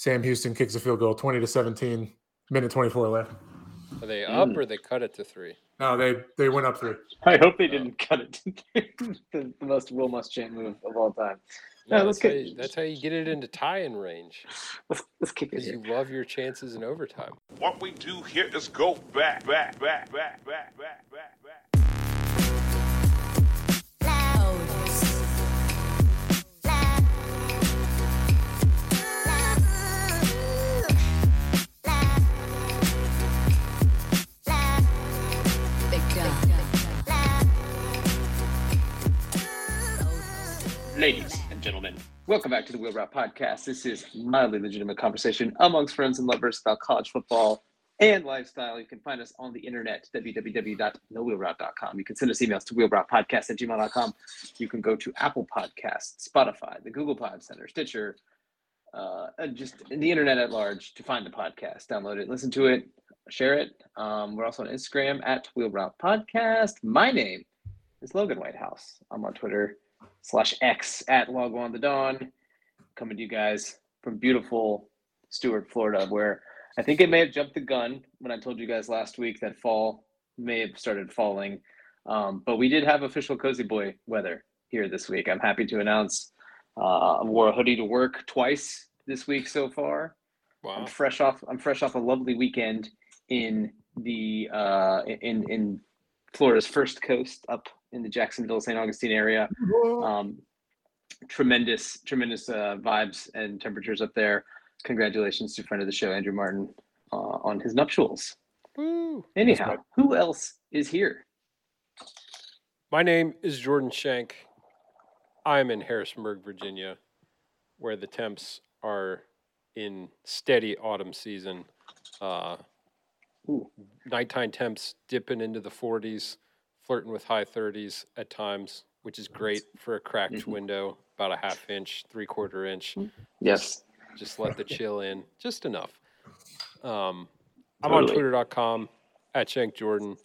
Sam Houston kicks a field goal, twenty to seventeen, minute twenty four left. Are they hmm. up or they cut it to three? No, they they went up three. I hope they didn't cut it to the, the most Will Muschamp move of all time. Yeah, Yeah, that's, let's how you, that's how you get it into tie-in range Let's let's kick it because you love your chances in overtime. What we do here is go back, back, back, back, back, back, back, back. Ladies and gentlemen, welcome back to the Wheel Route Podcast. This is mildly legitimate conversation amongst friends and lovers about college football and lifestyle. You can find us on the internet, www.nowheelroute.com. You can send us emails to wheelroutepodcast at gmail.com. You can go to Apple Podcasts, Spotify, the Google Pod Center, Stitcher, uh, and just the internet at large to find the podcast. Download it, listen to it, share it. Um, we're also on Instagram at Wheel Route Podcast. My name is Logan Whitehouse. I'm on Twitter slash X at Log On the Dawn. Coming to you guys from beautiful Stuart, Florida, where I think it may have jumped the gun when I told you guys last week that fall may have started falling. Um, but we did have official cozy boy weather here this week. I'm happy to announce uh, I wore a hoodie to work twice this week so far. Wow. I'm fresh off. I'm fresh off a lovely weekend in the uh, in in Florida's first coast, up in the Jacksonville, St. Augustine area. Um, tremendous, tremendous uh, vibes and temperatures up there. Congratulations to friend of the show, Andrew Martin, uh, on his nuptials. Woo. Anyhow, who else is here? My name is Jordan Shank. I'm in Harrisonburg, Virginia, where the temps are in steady autumn season. Uh, Ooh. nighttime temps dipping into the 40s, flirting with high 30s at times, which is great for a cracked Mhm. window, about a half inch, three quarter inch. Yes. Just let the chill in, just enough. Um, I'm on twitter.com at Shank Jordan.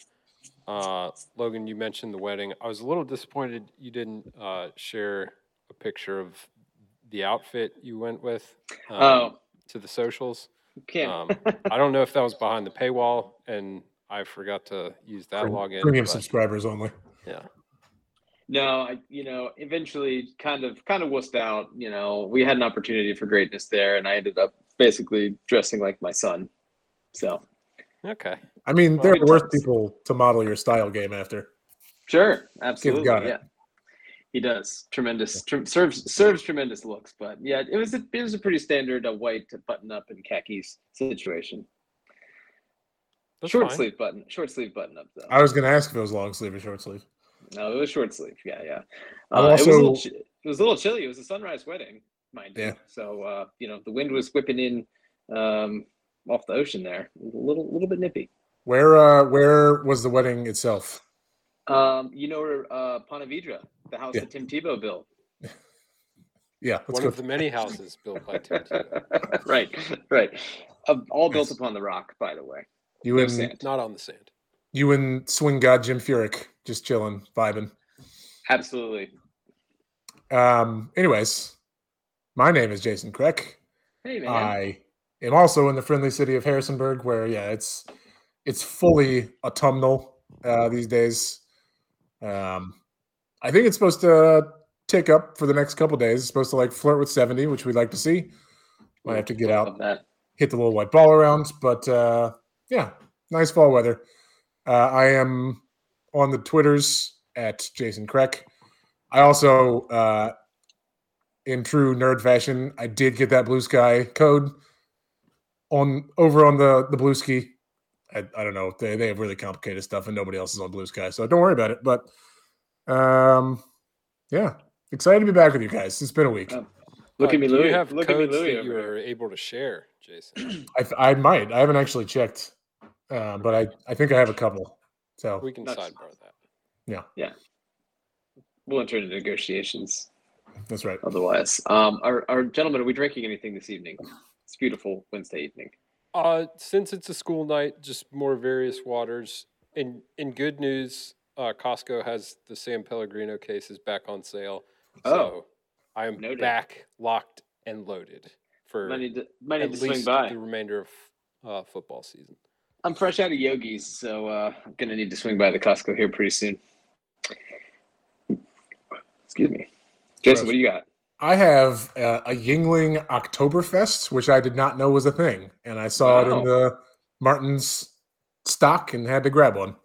Uh, Logan, you mentioned the wedding. I was a little disappointed you didn't uh, share a picture of the outfit you went with um, Oh, to the socials. can't. Um, I don't know if that was behind the paywall and I forgot to use that login. Premium but subscribers only. yeah. No, I, you know, eventually kind of kind of wussed out. You know, we had an opportunity for greatness there, and I ended up basically dressing like my son. So Okay. I mean, Well, there are good worse people to model your style game after. sure, absolutely, got it. yeah. He does tremendous tre- serves serves tremendous looks, but yeah, it was a it was a pretty standard uh, white button up and khakis situation. That's short fine. sleeve button, short sleeve button up though. I was going to ask if it was long sleeve or short sleeve. No, it was short sleeve. Yeah, yeah. I'm Uh, it was a little also- chi- it was a little chilly. It was a sunrise wedding, mind Yeah. you. So uh, you know the wind was whipping in um, off the ocean there. It was a little little bit nippy. Where uh where was the wedding itself? Um, you know uh, Ponte Vedra, the house Yeah. that Tim Tebow built. Yeah, let's One go. of the many houses built by Tim Tebow. right, right. Uh, all built upon the rock, by the way. You No and sand. Not on the sand. you and swing god Jim Furyk just chilling, vibing. Absolutely. Um. Anyways, my name is Jason Kreck. Hey man. I am also in the friendly city of Harrisonburg, where yeah, it's it's fully autumnal uh, these days. Um, I think it's supposed to tick up for the next couple days. It's supposed to like flirt with seventy, which we'd like to see. Might have to get out, that. hit the little white ball around, but uh, yeah, nice fall weather. Uh, I am on the Twitters at Jason Kreck. I also, uh, in true nerd fashion, I did get that blue sky code on over on the the blue ski. I, I don't know. They they have really complicated stuff, and nobody else is on blue sky, so don't worry about it. But um, yeah, excited to be back with you guys. It's been a week. Um, Look Uh, at me, do Louis. You have Look at me, codes Louis. that you over there. were able to share, Jason. I, I might. I haven't actually checked, uh, but I, I think I have a couple. So We can Nuts. sidebar that. Yeah. Yeah. We'll enter into negotiations. that's right. Otherwise, um, our, our gentlemen, are we drinking anything this evening? It's a beautiful Wednesday evening. Uh, since it's a school night, just more various waters. In in good news, uh, Costco has the San Pellegrino cases back on sale. So Oh, I am noted. back, locked and loaded for Might need to, might need at to swing least by. the remainder of uh, football season. I'm fresh out of Yogi's, so uh, I'm gonna need to swing by the Costco here pretty soon. Excuse me, Jason. What do you got? I have uh, a Yuengling Oktoberfest, which I did not know was a thing, and I saw it in the Martin's stock and had to grab one.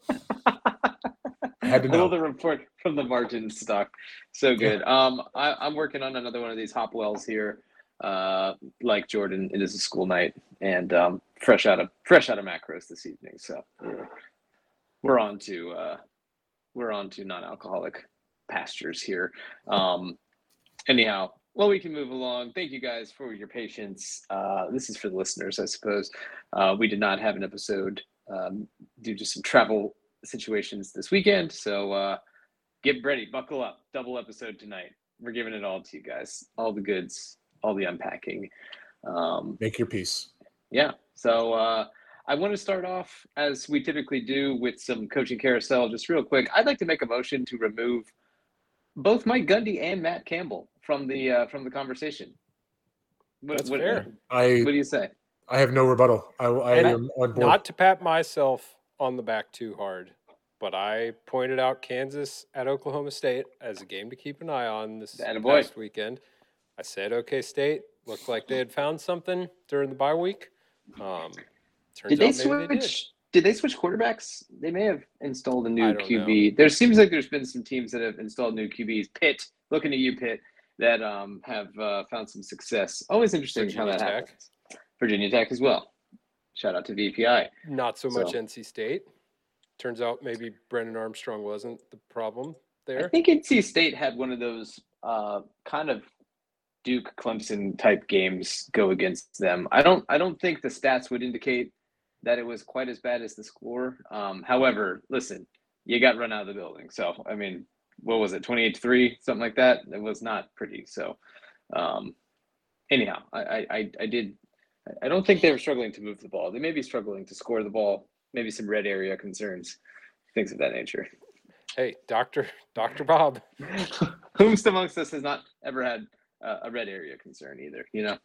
I had to know. the report from the Martin stock. So good. Um, I, I'm working on another one of these Hopwells here. Uh, like Jordan, it is a school night, and um, fresh out of fresh out of macros this evening. So we're, we're on to uh, we're on to non-alcoholic pastures here. Um, anyhow, well, we can move along. Thank you guys for your patience. Uh, this is for the listeners, I suppose. Uh, we did not have an episode um, due to some travel situations this weekend. So uh, get ready, buckle up. Double episode tonight. We're giving it all to you guys, all the goods, all the unpacking. Um, Make your peace. yeah. So uh, I want to start off as we typically do with some coaching carousel. Just real quick, I'd like to make a motion to remove both Mike Gundy and Matt Campbell from the uh, from the conversation. What, That's what, fair. I What do you say? I have no rebuttal. I, I And am on board. Not to pat myself on the back too hard, but I pointed out Kansas at Oklahoma State as a game to keep an eye on this Attaboy. past weekend. I said OK State looked like they had found something during the bye week. Um, turns Did they switch? they did. did. they switch quarterbacks? They may have installed a new QB. There seems like there's been some teams that have installed new QBs. Pitt, looking at you, Pitt, that um, have uh, found some success. Always interesting how Virginia that Tech. happens. Virginia Tech as well. Shout out to VPI. Not so much So- NC State. Turns out maybe Brennan Armstrong wasn't the problem there. I think NC State had one of those uh, kind of Duke Clemson type games go against them. I don't I don't think the stats would indicate that it was quite as bad as the score. Um, however, listen, you got run out of the building. So I mean, what was it, twenty eight to three, something like that? It was not pretty. So um, anyhow, I, I I I did I don't think they were struggling to move the ball. They may be struggling to score the ball, maybe some red area concerns, things of that nature. Hey, Doctor Doctor Bob. Whomst amongst us has not ever had uh, a red area concern either, you know?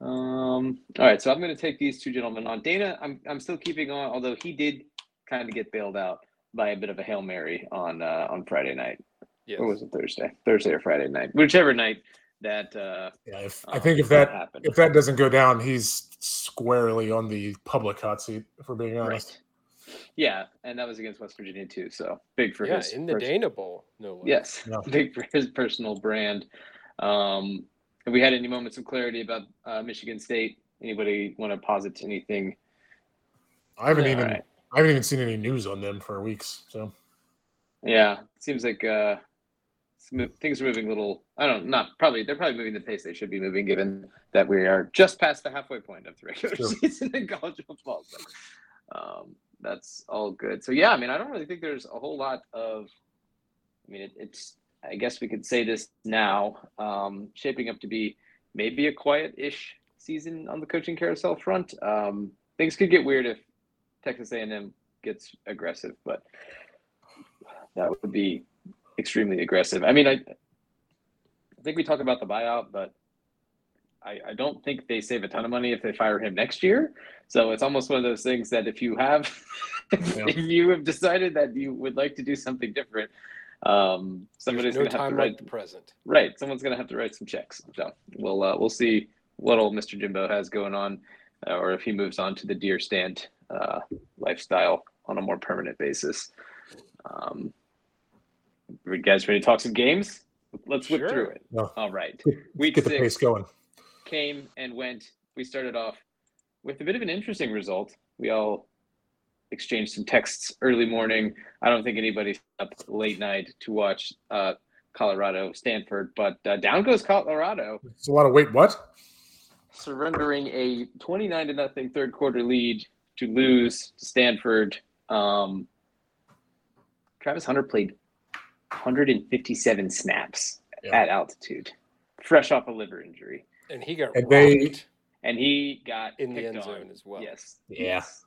Um, all right, so I'm going to take these two gentlemen on. Dana, I'm, I'm still keeping on, although he did kind of get bailed out by a bit of a Hail Mary on uh, on Friday night. Yes. Or was it Thursday? Thursday or Friday night, whichever night that. Uh, Yeah, if, I um, think if that happened. if that doesn't go down, he's squarely on the public hot seat. If we're being honest. Right. Yeah, and that was against West Virginia too. So big for yeah, his in the pers- Dana Bowl, no less. Yes, Yeah. big for his personal brand. Um, have we had any moments of clarity about uh, Michigan State? Anybody want to posit anything? I haven't even Alright. I haven't even seen any news on them for weeks. So Yeah, seems like uh, things are moving a little. I don't not probably they're probably moving the pace they should be moving, given that we are just past the halfway point of the regular Sure. season in college football. So, um, that's all good. So yeah, I mean, I don't really think there's a whole lot of. I mean, it, it's. I guess we could say this now, um, shaping up to be maybe a quiet-ish season on the coaching carousel front. Um, things could get weird if Texas A&M gets aggressive, but that would be extremely aggressive. I mean, I, I think we talk about the buyout, but I, I don't think they save a ton of money if they fire him next year. So it's almost one of those things that if you have, Yeah. if you have decided that you would like to do something different, um, somebody's There's no going to have to write. like the present. Right, someone's going to have to write some checks. So we'll uh, we'll see what old Mr. Jimbo has going on, uh, or if he moves on to the deer stand uh, lifestyle on a more permanent basis. Um, you guys ready to talk some games? Let's whip Sure. through it. No. All right. Get- Week get the six pace going. came and went. We started off with a bit of an interesting result. We all exchanged some texts early morning. I don't think anybody's up late night to watch uh, Colorado Stanford, but uh, down goes Colorado, It's a lot of wait. What? surrendering a 29 to nothing third quarter lead to lose to Stanford. Um, Travis Hunter played 157 snaps Yeah. at altitude, fresh off a liver injury. And he got And they- and he got In the picked end on. zone as well. Yes. Yeah. yes.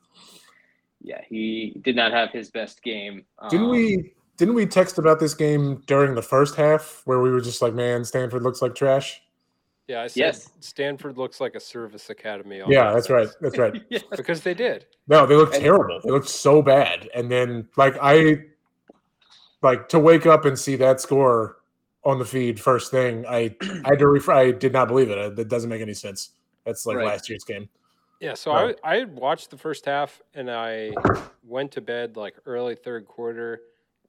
Yeah, he did not have his best game. Didn't Um, we? Didn't we text about this game during the first half where we were just like, "Man, Stanford looks like trash." Yeah, I said Yes. Stanford looks like a service academy. on Yeah, that's right. That's right. yeah. Because they did. No, they looked terrible. They looked so bad. And then like I like to wake up and see that score on the feed first thing, I I had to ref- I did not believe it. Uh, That doesn't make any sense. That's like Right. last year's game. Yeah, so Right. I I watched the first half and I went to bed like early third quarter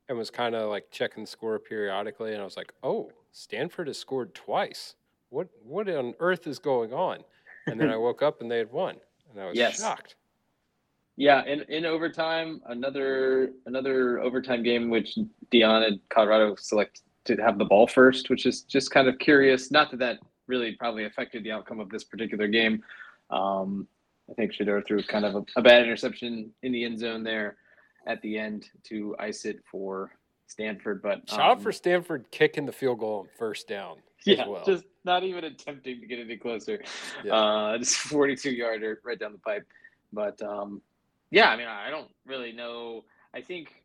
and was kind of like checking the score periodically and I was like, "Oh, Stanford has scored twice. What what on earth is going on?" And then I woke up and they had won and I was Yes. shocked. Yeah, in, in overtime, another another overtime game which Deion and Colorado select to have the ball first, which is just kind of curious. Not that that really probably affected the outcome of this particular game. Um, I think Shedeur threw kind of a, a bad interception in the end zone there at the end to ice it for Stanford. But Shout out um, for Stanford kicking the field goal on first down yeah, as well. just not even attempting to get any closer. Yeah. Uh, just 42 yarder right down the pipe. But um, yeah, I mean, I don't really know. I think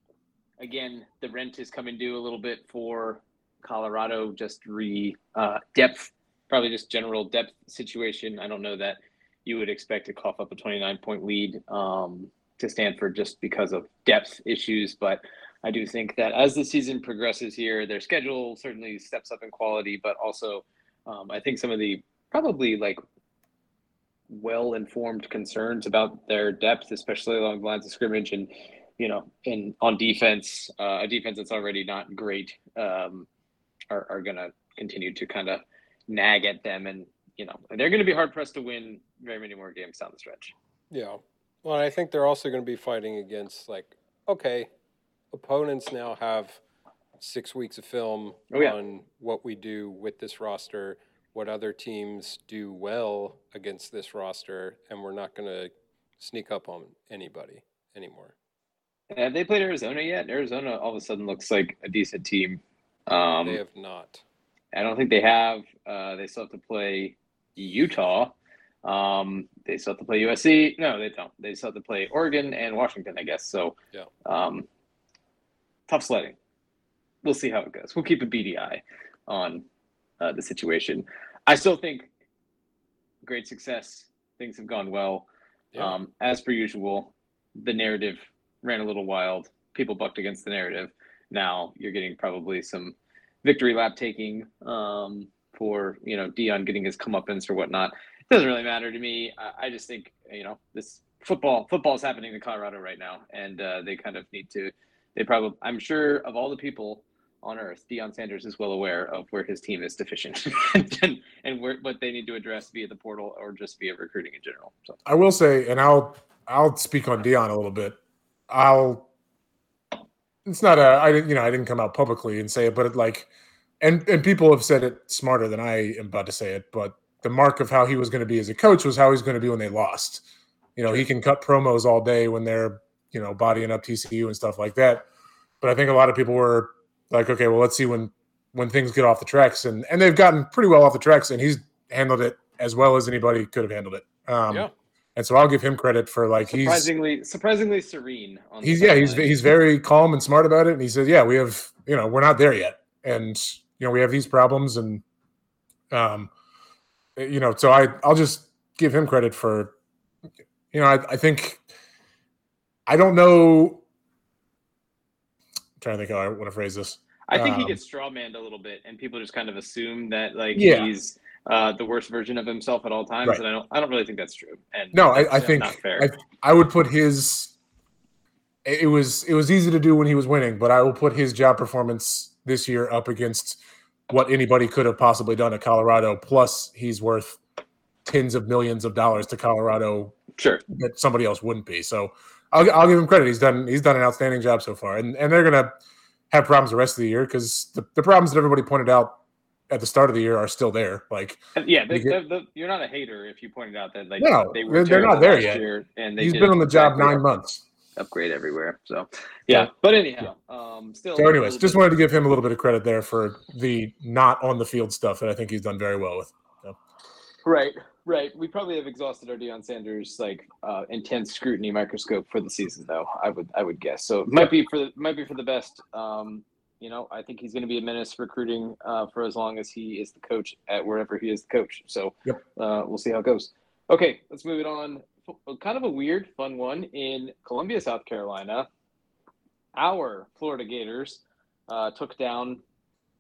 again, the rent is coming due a little bit for Colorado. Just re uh, depth, probably just general depth situation. I don't know that you would expect to cough up a 29 point lead um, to Stanford just because of depth issues, but. I do think that as the season progresses here, their schedule certainly steps up in quality, but also um, I think some of the probably like well informed concerns about their depth, especially along the lines of scrimmage and you know, in on defense, uh, a defense that's already not great, um, are, are going to continue to kind of nag at them, and you know, they're going to be hard pressed to win very many more games down the stretch. Yeah. Well, I think they're also going to be fighting against like okay, opponents now have six weeks of film Oh, yeah. on what we do with this roster, what other teams do well against this roster, and we're not going to sneak up on anybody anymore. Have they played Arizona yet? Arizona all of a sudden looks like a decent team. Um, they have not. I don't think they have. Uh, they still have to play Utah. Um, they still have to play USC. No, they don't. They still have to play Oregon and Washington, I guess. So, Yeah. um, tough sledding. We'll see how it goes. We'll keep a BDI on uh, the situation. I still think great success. Things have gone well. Yeah. Um, as per usual, the narrative ran a little wild. People bucked against the narrative. Now you're getting probably some victory lap taking um, for you know Deion getting his comeuppance or whatnot. It doesn't really matter to me. I, I just think you know this football football is happening in Colorado right now, and uh, they kind of need to. They probably I'm sure of all the people on earth, Deion Sanders is well aware of where his team is deficient and, and where, what they need to address via the portal or just via recruiting in general. So I will say, and I'll I'll speak on Deion a little bit. I'll. It's not a I didn't you know I didn't come out publicly and say it, but it like, and and people have said it smarter than I am about to say it. But the mark of how he was going to be as a coach was how he's going to be when they lost. You know, he can cut promos all day when they're you know bodying up TCU and stuff like that. But I think a lot of people were like, okay, well, let's see when when things get off the tracks, and and they've gotten pretty well off the tracks, and he's handled it as well as anybody could have handled it. Um, Yeah. and so I'll give him credit for like he's surprisingly, surprisingly serene. On he's yeah he's he's very calm and smart about it. And he says, yeah, we have you know we're not there yet, and you know we have these problems, and um, you know so I I'll just give him credit for you know I, I think I don't know. I'm trying to think how I want to phrase this. I think he um, gets strawmanned a little bit, and people just kind of assume that like Yeah. he's uh, the worst version of himself at all times, Right. and I don't. I don't really think that's true. And No, I, I think not fair. I, I would put his. It was it was easy to do when he was winning, but I will put his job performance this year up against what anybody could have possibly done at Colorado. Plus, he's worth tens of millions of dollars to Colorado sure. that somebody else wouldn't be. So I'll, I'll give him credit. He's done he's done an outstanding job so far, and and they're gonna have problems the rest of the year because the, the problems that everybody pointed out at the start of the year are still there. Like yeah, the, You get- the, the, you're not a hater if you pointed out that like No, they they're- were they're not there yet. year, and they he's been on the job exactly nine months. Upgrade everywhere. So yeah, but anyhow, um, still. So, anyways, just wanted to give him a little bit of credit there for the not on the field stuff that I think he's done very well with. Right, right. We probably have exhausted our Deion Sanders like uh, intense scrutiny microscope for the season, though. I would, I would guess. So it might be for the, might be for the best. Um, you know, I think he's going to be a menace recruiting uh, for as long as he is the coach at wherever he is the coach. So Yep. uh, we'll see how it goes. Okay, let's move it on. Kind of a weird, fun one in Columbia, South Carolina. Our Florida Gators uh, took down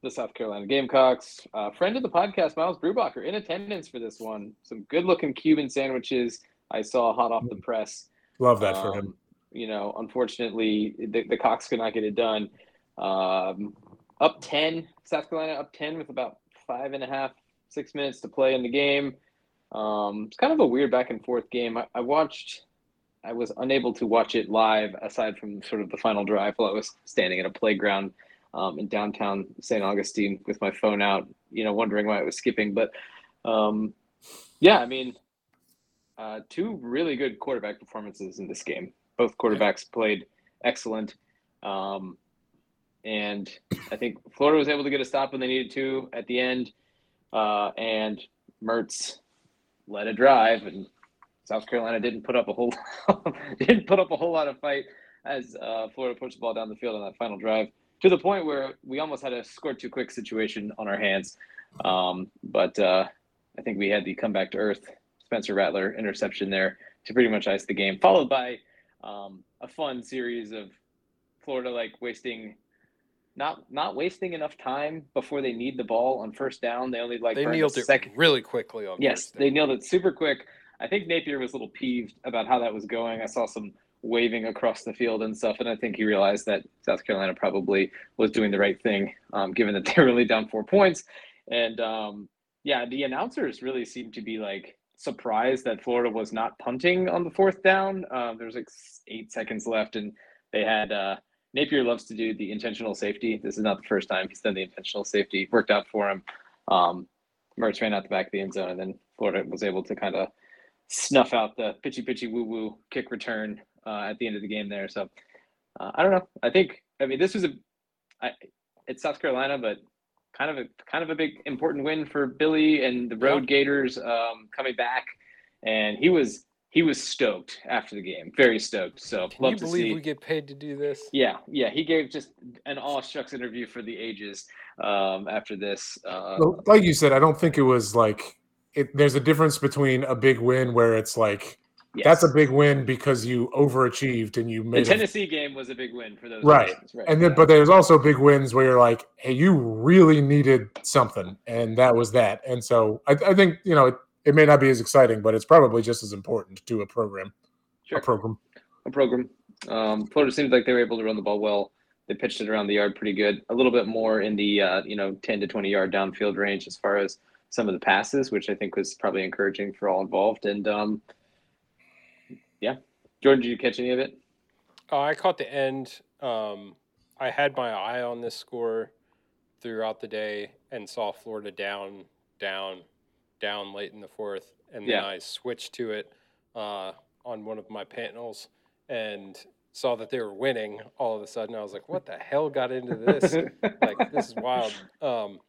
the South Carolina Gamecocks. Uh, friend of the podcast, Miles Brubacher, in attendance for this one. Some good-looking Cuban sandwiches I saw hot off the press. Love that for him. Um, You know, unfortunately, the, the Cox could not get it done. Um, up 10, South Carolina up 10 with about five and a half, six minutes to play in the game. Um, it's kind of a weird back and forth game. I, I watched, I was unable to watch it live aside from sort of the final drive while I was standing at a playground um, in downtown St. Augustine with my phone out, you know, wondering why it was skipping. But um, yeah, I mean, uh, two really good quarterback performances in this game. Both quarterbacks played excellent. Um, and I think Florida was able to get a stop when they needed to at the end. Uh, and Mertz led it drive, and South Carolina didn't put up a whole didn't put up a whole lot of fight as uh, Florida pushed the ball down the field on that final drive to the point where we almost had a score too quick situation on our hands. Um, but uh, I think we had the comeback to earth Spencer Rattler interception there to pretty much ice the game, followed by um, a fun series of Florida like wasting not not wasting enough time before they need the ball on first down. They only like They nailed it second. really quickly on Yes, they nailed it super quick. I think Napier was a little peeved about how that was going. I saw some waving across the field and stuff, and I think he realized that South Carolina probably was doing the right thing, um, given that they were really down four points. And um, yeah, the announcers really seemed to be like surprised that Florida was not punting on the fourth down. Um, there was like eight seconds left, and they had uh, Napier loves to do the intentional safety. This is not the first time he's done the intentional safety. Worked out for him. Um, Mertz ran out the back of the end zone, and then Florida was able to kind of snuff out the pitchy pitchy woo woo kick return uh, at the end of the game there. So uh, I don't know. I think I mean this was a I, it's South Carolina, but kind of a kind of a big important win for Billy and the Road Gators um, coming back, and he was he was stoked after the game, very stoked. So Can love you to believe see. we get paid to do this? Yeah, yeah, he gave just an all shucks interview for the ages um, after this. Uh, Well, like you said, I don't think it was like it, there's a difference between a big win where it's like yes. that's a big win because you overachieved and you The made a, Tennessee game was a big win for those Right. reasons, right? and then but there's also big wins where you're like, hey, you really needed something, and that was that. And so I, I think you know it, it may not be as exciting, but it's probably just as important to a program. Sure. A program. a program. Um, Florida seemed like they were able to run the ball well. They pitched it around the yard pretty good. A little bit more in the uh, you know ten to twenty yard downfield range as far as some of the passes, which I think was probably encouraging for all involved. And um, yeah, Jordan, did you catch any of it? Uh, I caught the end. Um, I had my eye on this score throughout the day and saw Florida down, down, down late in the fourth, and then Yeah. I switched to it uh, on one of my panels and saw that they were winning. All of a sudden, I was like, "What the hell got into this? like this is wild." Um,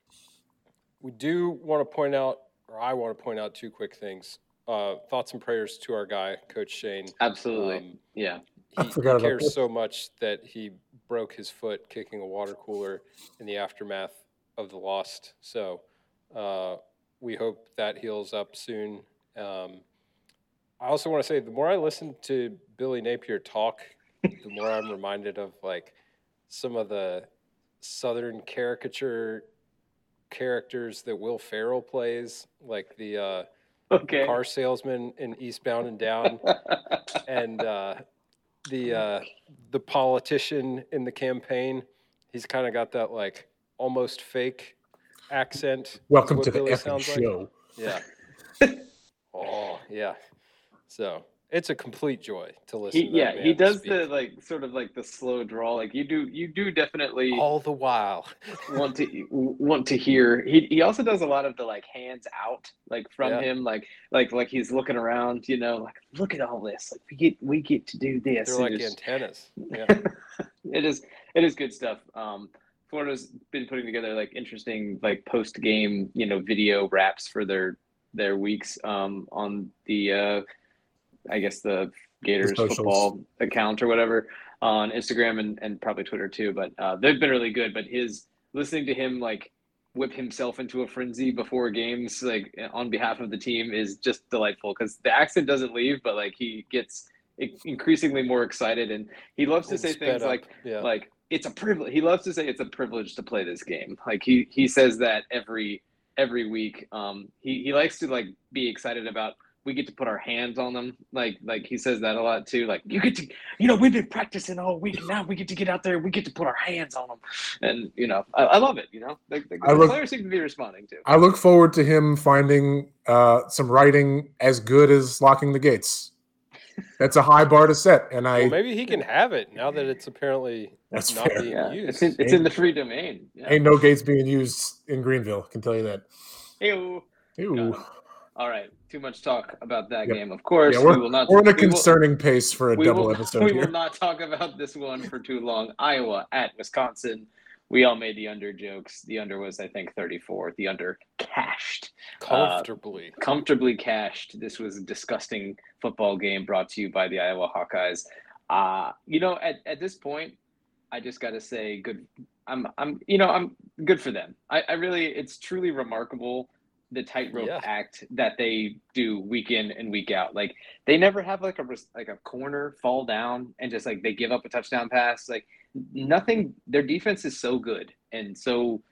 we do want to point out, or I want to point out two quick things. Uh, thoughts and prayers to our guy, Coach Shane. Absolutely. Um, yeah. I he, he forgot about cares this. so much that he broke his foot kicking a water cooler in the aftermath of the lost. So uh, we hope that heals up soon. Um, I also want to say the more I listen to Billy Napier talk, the more I'm reminded of like some of the Southern caricature characters that Will Ferrell plays, like the uh, Okay. car salesman in Eastbound and Down and uh, the uh, the politician in the campaign. He's kind of got that like almost fake accent. Welcome what to the Billy effing sounds like. show. Yeah. oh yeah. So it's a complete joy to listen. He, to that yeah, he does speak. the like sort of like the slow draw. Like you do, you do definitely all the while. want to want to hear. He he also does a lot of the like hands out, like from Yeah. him, like like like he's looking around. You know, like look at all this. Like we get we get to do this. They're and like just- antennas. Yeah. it is it is good stuff. Um, Florida's been putting together like interesting like post game you know video wraps for their their weeks um, on the uh, I guess the Gators socials. football account or whatever on Instagram and, and probably Twitter too. But uh, they've been really good. But his listening to him like whip himself into a frenzy before games, like on behalf of the team, is just delightful because the accent doesn't leave, but like he gets increasingly more excited and he loves to say things up, like yeah. like it's a privilege. He loves to say it's a privilege to play this game. Like he he says that every every week. Um, he he likes to like be excited about we get to put our hands on them. Like like he says that a lot too. Like you get to you know we've been practicing all week. Now we get to get out there. We get to put our hands on them. And you know I, I love it. You know the, the, look- players seem to be responding to. I look forward to him finding uh, some writing as good as locking the gates. That's a high bar to set, and I well, maybe he can have it now that it's apparently That's not fair. being Yeah, used. it's in, it's in the free domain. Yeah. ain't no gates being used in Greenville. Can tell you that. Ew. Ew. Got. All right, too much talk about that Yep. game. Of course, Yeah, we we're, will not. we're in a we will- concerning pace for a double will, episode we here. will not talk about this one for too long. Iowa at Wisconsin. We all made the under jokes. The under was, I think, 34. The under cashed, comfortably. comfortably cashed. This was a disgusting football game brought to you by the Iowa Hawkeyes. Uh, you know, at, at this point, I just got to say, good. I'm, I'm, you know, I'm good for them. I, I really, it's truly remarkable the tightrope Yeah. act that they do week in and week out. Like they never have like a like a corner fall down and just like they give up a touchdown pass. Like nothing. Their defense is so good and so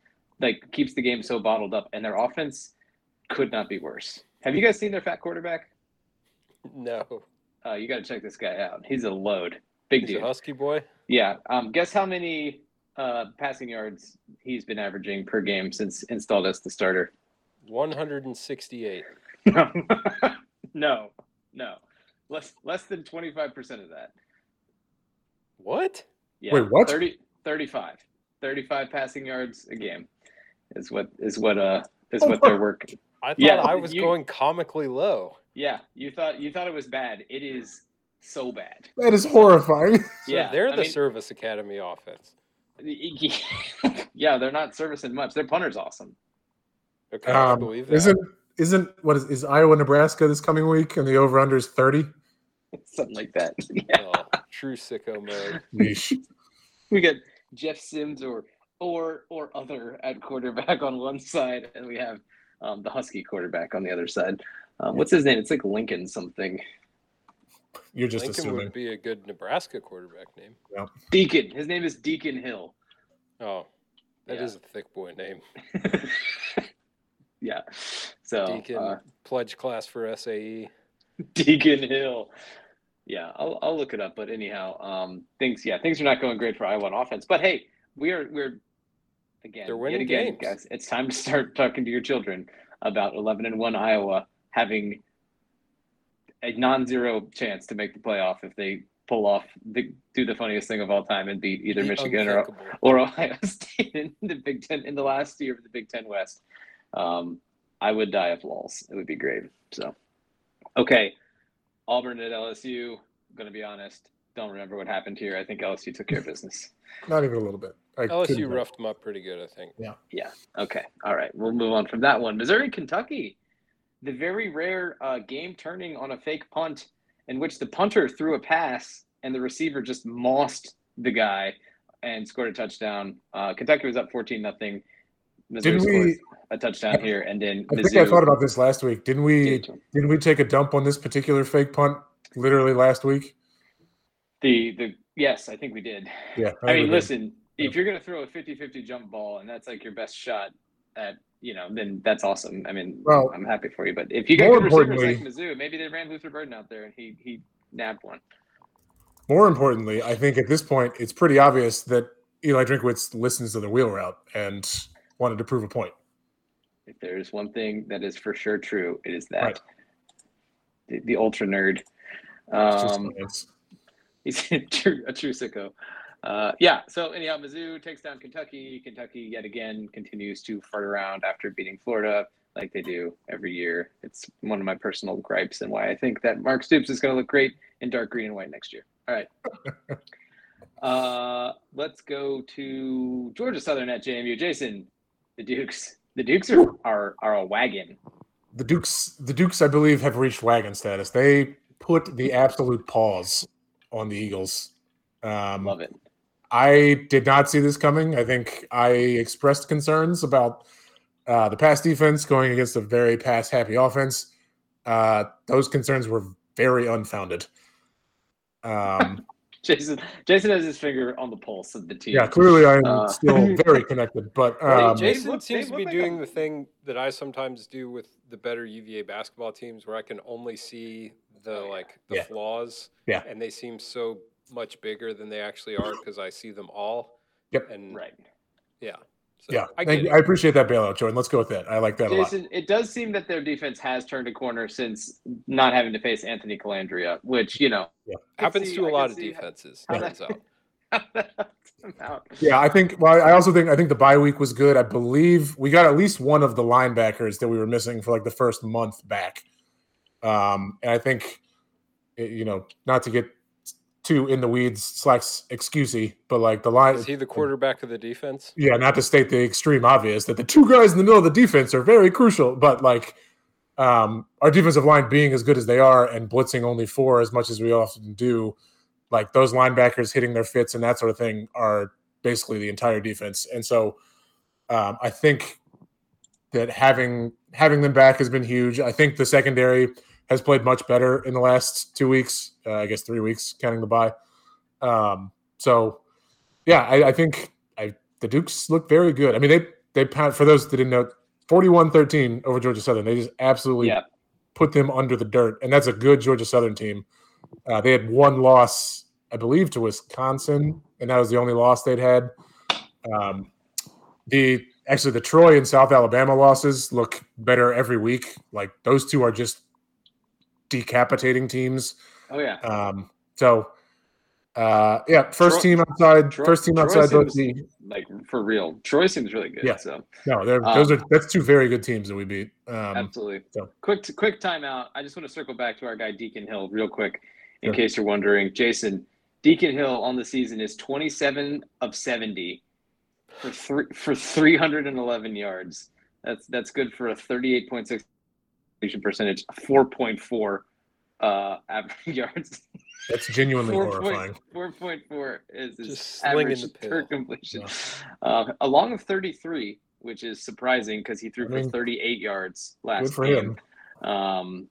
like keeps the game so bottled up, and their offense could not be worse. Have you guys seen their fat quarterback? no, Uh, you got to check this guy out. He's a load, big he's dude. husky boy. Yeah. Um, guess how many uh, passing yards he's been averaging per game since installed as the starter? 168. No, no, no. Less less than twenty five percent of that. What? Yeah. Wait, what? 30, 35. 35 passing yards a game is what is what uh is Oh, what they're working. I thought Yeah, I was you- going comically low. Yeah, you thought you thought it was bad. It is so bad. That is horrifying. So Yeah, they're I the mean- Service Academy offense. yeah, they're not servicing much. Their punter's awesome. Okay, I Um, believe that. isn't isn't what is, is Iowa Nebraska this coming week and the over under is thirty? Something like that. Yeah. Oh, true sicko mode. We got Jeff Sims or or or other at quarterback on one side, and we have um, the Husky quarterback on the other side. Um, what's his name? It's like Lincoln something. You're just Lincoln assuming. would be a good Nebraska quarterback name. Deacon. His name is Deacon Hill. Oh, that is Yeah. a thick boy name. yeah. So Deacon uh, pledge class for. SAE. Deacon Hill. Yeah, I'll, I'll look it up. But anyhow, um, things yeah things are not going great for Iowa on offense. But hey, we are we're again They're winning again, games. guys. It's time to start talking to your children about eleven and one Iowa having a non-zero chance to make the playoff if they pull off the do the funniest thing of all time and beat either The Michigan or or Ohio State in the Big Ten in the last year of the Big Ten West. Um, I would die of lols. It would be great. So, okay, Auburn at LSU. I'm gonna be honest. Don't remember what happened here. I think LSU took care of business. Not even a little bit. I couldn't LSU roughed them up pretty good, I think. Yeah. Yeah. Okay, all right. We'll move on from that one. Missouri, Kentucky. The very rare uh, game turning on a fake punt in which the punter threw a pass and the receiver just mossed the guy and scored a touchdown. Uh, Kentucky was up 14 nothing. Missouri Didn't we? a touchdown here, and then I think I thought about this last week. Didn't we? gave it to 'em. Didn't we take a dump on this particular fake punt literally last week? The the yes, I think we did. Yeah. I mean, we did. listen, Yeah. if you're gonna throw a 50-50 jump ball and that's like your best shot at you know, then that's awesome. I mean, Well, I'm happy for you. But if you good receivers like Mizzou, maybe they ran Luther Burden out there and he he nabbed one. More importantly, I think at this point it's pretty obvious that Eli Drinkwitz listens to the wheel route and wanted to prove a point. If there's one thing that is for sure true, it is that Right. the, the ultra nerd. Um. He's a true, a true sicko. Uh, yeah. So anyhow, Mizzou takes down Kentucky. Kentucky yet again continues to fart around after beating Florida like they do every year. It's one of my personal gripes and why I think that Mark Stoops is going to look great in dark green and white next year. All right. uh, let's go to Georgia Southern at JMU. Jason, the Dukes. The Dukes are are, are a wagon. the Dukes, the Dukes, I believe, have reached wagon status. They put the absolute pause on the Eagles. Um, Love it. I did not see this coming. I think I expressed concerns about uh, the pass defense going against a very pass happy offense. Uh, those concerns were very unfounded. Um, Jason Jason has his finger on the pulse of the team. yeah, clearly I'm Uh, still very connected, but um, Jason look- seems they to be look like doing a- the thing that I sometimes do with the better UVA basketball teams, where I can only see the like the Yeah. flaws, Yeah. and they seem so much bigger than they actually are because I see them all. Yep. And Right. yeah, so yeah, I thank get you. it. I appreciate that bailout, Jordan. Let's go with that. I like that a lot. Jason, it does seem that their defense has turned a corner since not having to face Anthony Colandrea, which, you know, I can Happens see- to I a can lot of defenses. how Turns that- out. out. Yeah, I think. Well, I also think I think the bye week was good. I believe we got at least one of the linebackers that we were missing for like the first month back. Um, and I think, you know, not to get too in the weeds slash excusey, but like the line. Is he the quarterback of the defense? Yeah, not to state the extreme obvious that the two guys in the middle of the defense are very crucial, but like um, our defensive line being as good as they are and blitzing only four as much as we often do, like those linebackers hitting their fits and that sort of thing are basically the entire defense. And so um, I think that having having them back has been huge. I think the secondary has played much better in the last two weeks. Uh, I guess three weeks, counting the bye. Um, so yeah, I, I think I, the Dukes look very good. I mean, they they pound for those that didn't know, 41-13 over Georgia Southern. They just absolutely Yeah. put them under the dirt, and that's a good Georgia Southern team. Uh, they had one loss, I believe, to Wisconsin, and that was the only loss they'd had. Um, the actually the Troy and South Alabama losses look better every week. Like those two are just decapitating teams. Oh, yeah. Um, so uh, yeah, first Troy- team outside, Troy- first team Troy outside both seems- Like, for real. Troy seems really good. Yeah. So, no, they're, Um, those are that's two very good teams that we beat. Um, absolutely. so- Quick, quick timeout. I just want to circle back to our guy, Deacon Hill, real quick, in Sure. case you're wondering. Jason, Deacon Hill on the season is 27 of 70 for three, for 311 yards. That's that's good for a 38.6 completion percentage, 4.4 uh, average yards. that's genuinely Four horrifying. point- 4.4 is his Just average per completion. Uh, along with 33, which is surprising because he threw I mean, for 38 yards last Good for game. him. Um,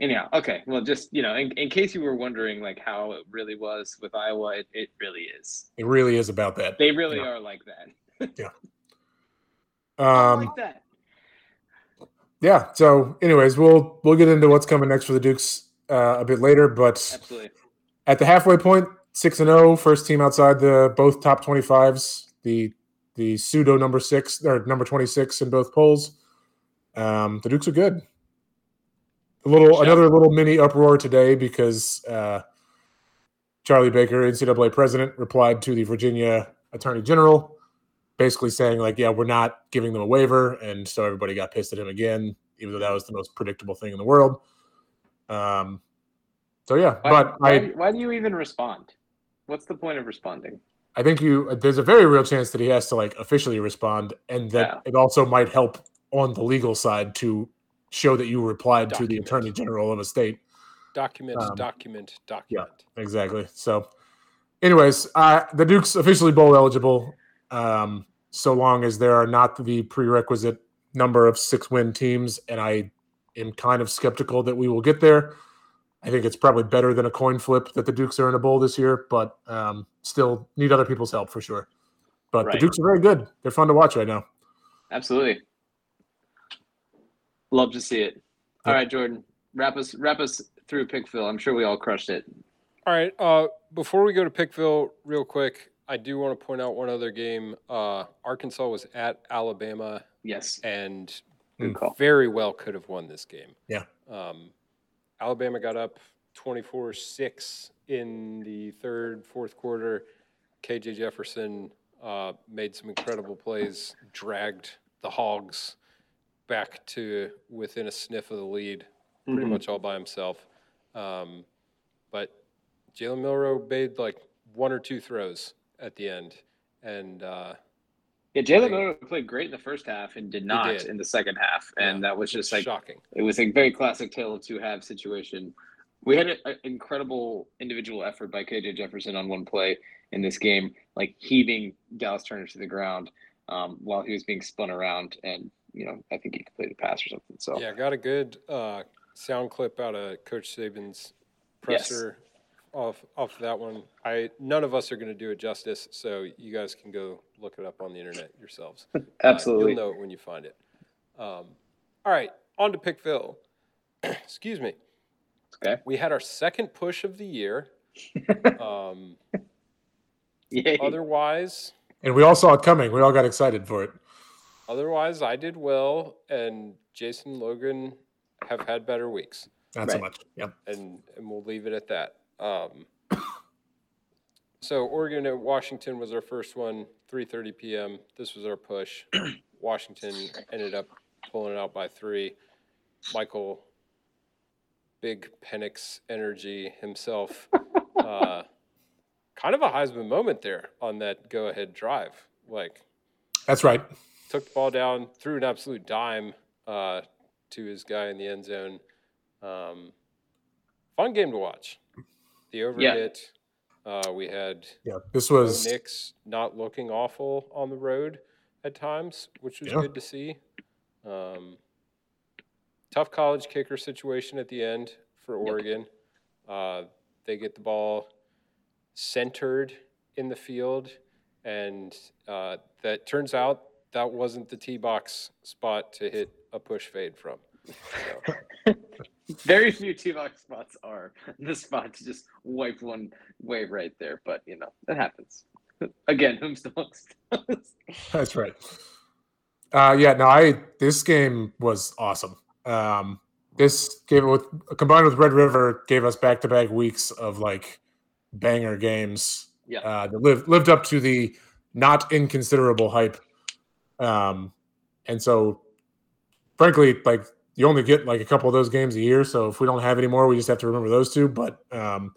anyhow, okay. Well, just you know, in, in case you were wondering, like how it really was with Iowa, it, it really is. It really is about that. They really Yeah. are like that. Yeah. Um, like that. Yeah. So, anyways, we'll we'll get into what's coming next for the Dukes uh, a bit later, but Absolutely. at the halfway point, six and zero, first team outside the both top twenty fives. The the pseudo number six or number twenty six in both polls. Um, the Dukes are good. A little Yeah. another little mini uproar today because uh, Charlie Baker, NCAA president, replied to the Virginia Attorney General, basically saying like, "Yeah, we're not giving them a waiver," and so everybody got pissed at him again, even though that was the most predictable thing in the world. Um, so yeah, Why, but why, I why do you even respond? What's the point of responding? I think you there's a very real chance that he has to like officially respond, and that Yeah. it also might help on the legal side to show that you replied to the attorney general of a state. Document, Um, document, document. Exactly. So, anyways, uh, the Duke's officially bowl eligible, um, so long as there are not the prerequisite number of six win teams, and I am kind of skeptical that we will get there. I think it's probably better than a coin flip that the Dukes are in a bowl this year, but um, still need other people's help for sure. But the Dukes are very good. They're fun to watch right now. Absolutely. Love to see it. All Yep. right, Jordan, wrap us wrap us through Pickville. I'm sure we all crushed it. All right. Uh, before we go to Pickville, real quick, I do want to point out one other game. Uh, Arkansas was at Alabama Yes. and Good very well could have won this game. Yeah. Um, Alabama got up 24 6 in the third, fourth quarter. KJ Jefferson uh, made some incredible plays, dragged the Hogs back to within a sniff of the lead, pretty Mhm. much all by himself. Um, but Jalen Milroe made like one or two throws at the end. And uh, Yeah, Jalen Milroe played great in the first half and did not did. in the second half, and Yeah, that was just like shocking. it was a very classic tale of two halves situation. We had an incredible individual effort by KJ Jefferson on one play in this game, like heaving Dallas Turner to the ground um, while he was being spun around, and you know I think he completed a pass or something. So Yeah, got a good uh, sound clip out of Coach Saban's presser off off that one. I none of us are going to do it justice, so you guys can go look it up on the internet yourselves. Uh, absolutely. you'll know it when you find it. Um, all right, on to Pickville. Excuse me. Okay. We had our second push of the year. um, Yay. otherwise, And we all saw it coming. We all got excited for it. otherwise, I did well, and Jason Logan have had better weeks. Not so much. Yeah. and and we'll leave it at that. Um, so Oregon and Washington was our first one, 3:30 p.m. This was our push. Washington ended up pulling it out by three. Michael, big Penix energy himself, uh, kind of a Heisman moment there on that go-ahead drive. Like That's right. took the ball down, threw an absolute dime uh, to his guy in the end zone. Um, fun game to watch. The over Yeah. hit. Uh, we had Yeah. This was Nix not looking awful on the road at times, which was Yeah. good to see. Um, tough college kicker situation at the end for Yep. Oregon. Uh, they get the ball centered in the field, and uh, that turns out that wasn't the tee box spot to hit a push fade from. So, Very few T box spots are the spot to just wipe one way right there, but you know that happens. Again, whom's the most? That's right. Uh, yeah, no, I this game was awesome. Um, this gave it with combined with Red River gave us back to back weeks of like banger games. Yeah. uh, that lived lived up to the not inconsiderable hype. Um, and so, frankly, like you only get like a couple of those games a year. So if we don't have any more, we just have to remember those two. But um,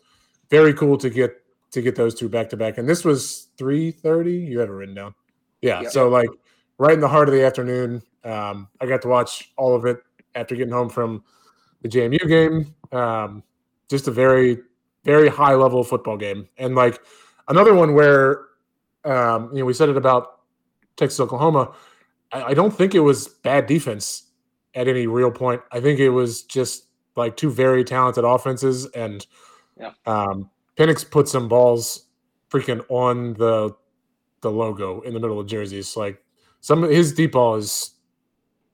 very cool to get to get those two back to back. And this was three thirty. You have it written down. Yeah. So like right in the heart of the afternoon. Um, I got to watch all of it after getting home from the JMU game. Um, just a very, very high level football game. And like another one where, um, you know, we said it about Texas Oklahoma. I, I don't think it was bad defense at any real point. I think it was just like two very talented offenses. And Yeah. um, Penix put some balls freaking on the the logo in the middle of jerseys. Like some of his deep ball is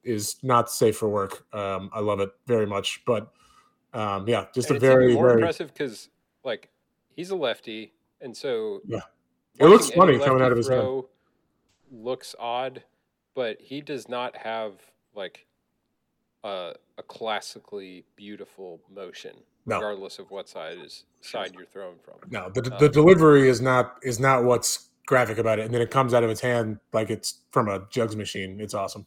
is not safe for work. Um, I love it very much. But um, yeah, just and a very more very. impressive because, like, he's a lefty, and so Yeah. It looks funny coming out of his hand. throw Looks odd, but he does not have like a, a classically beautiful motion, No. regardless of what side is side you're throwing from. No, the, the delivery is not is not what's graphic about it, and then it comes out of its hand like it's from a jugs machine. It's awesome.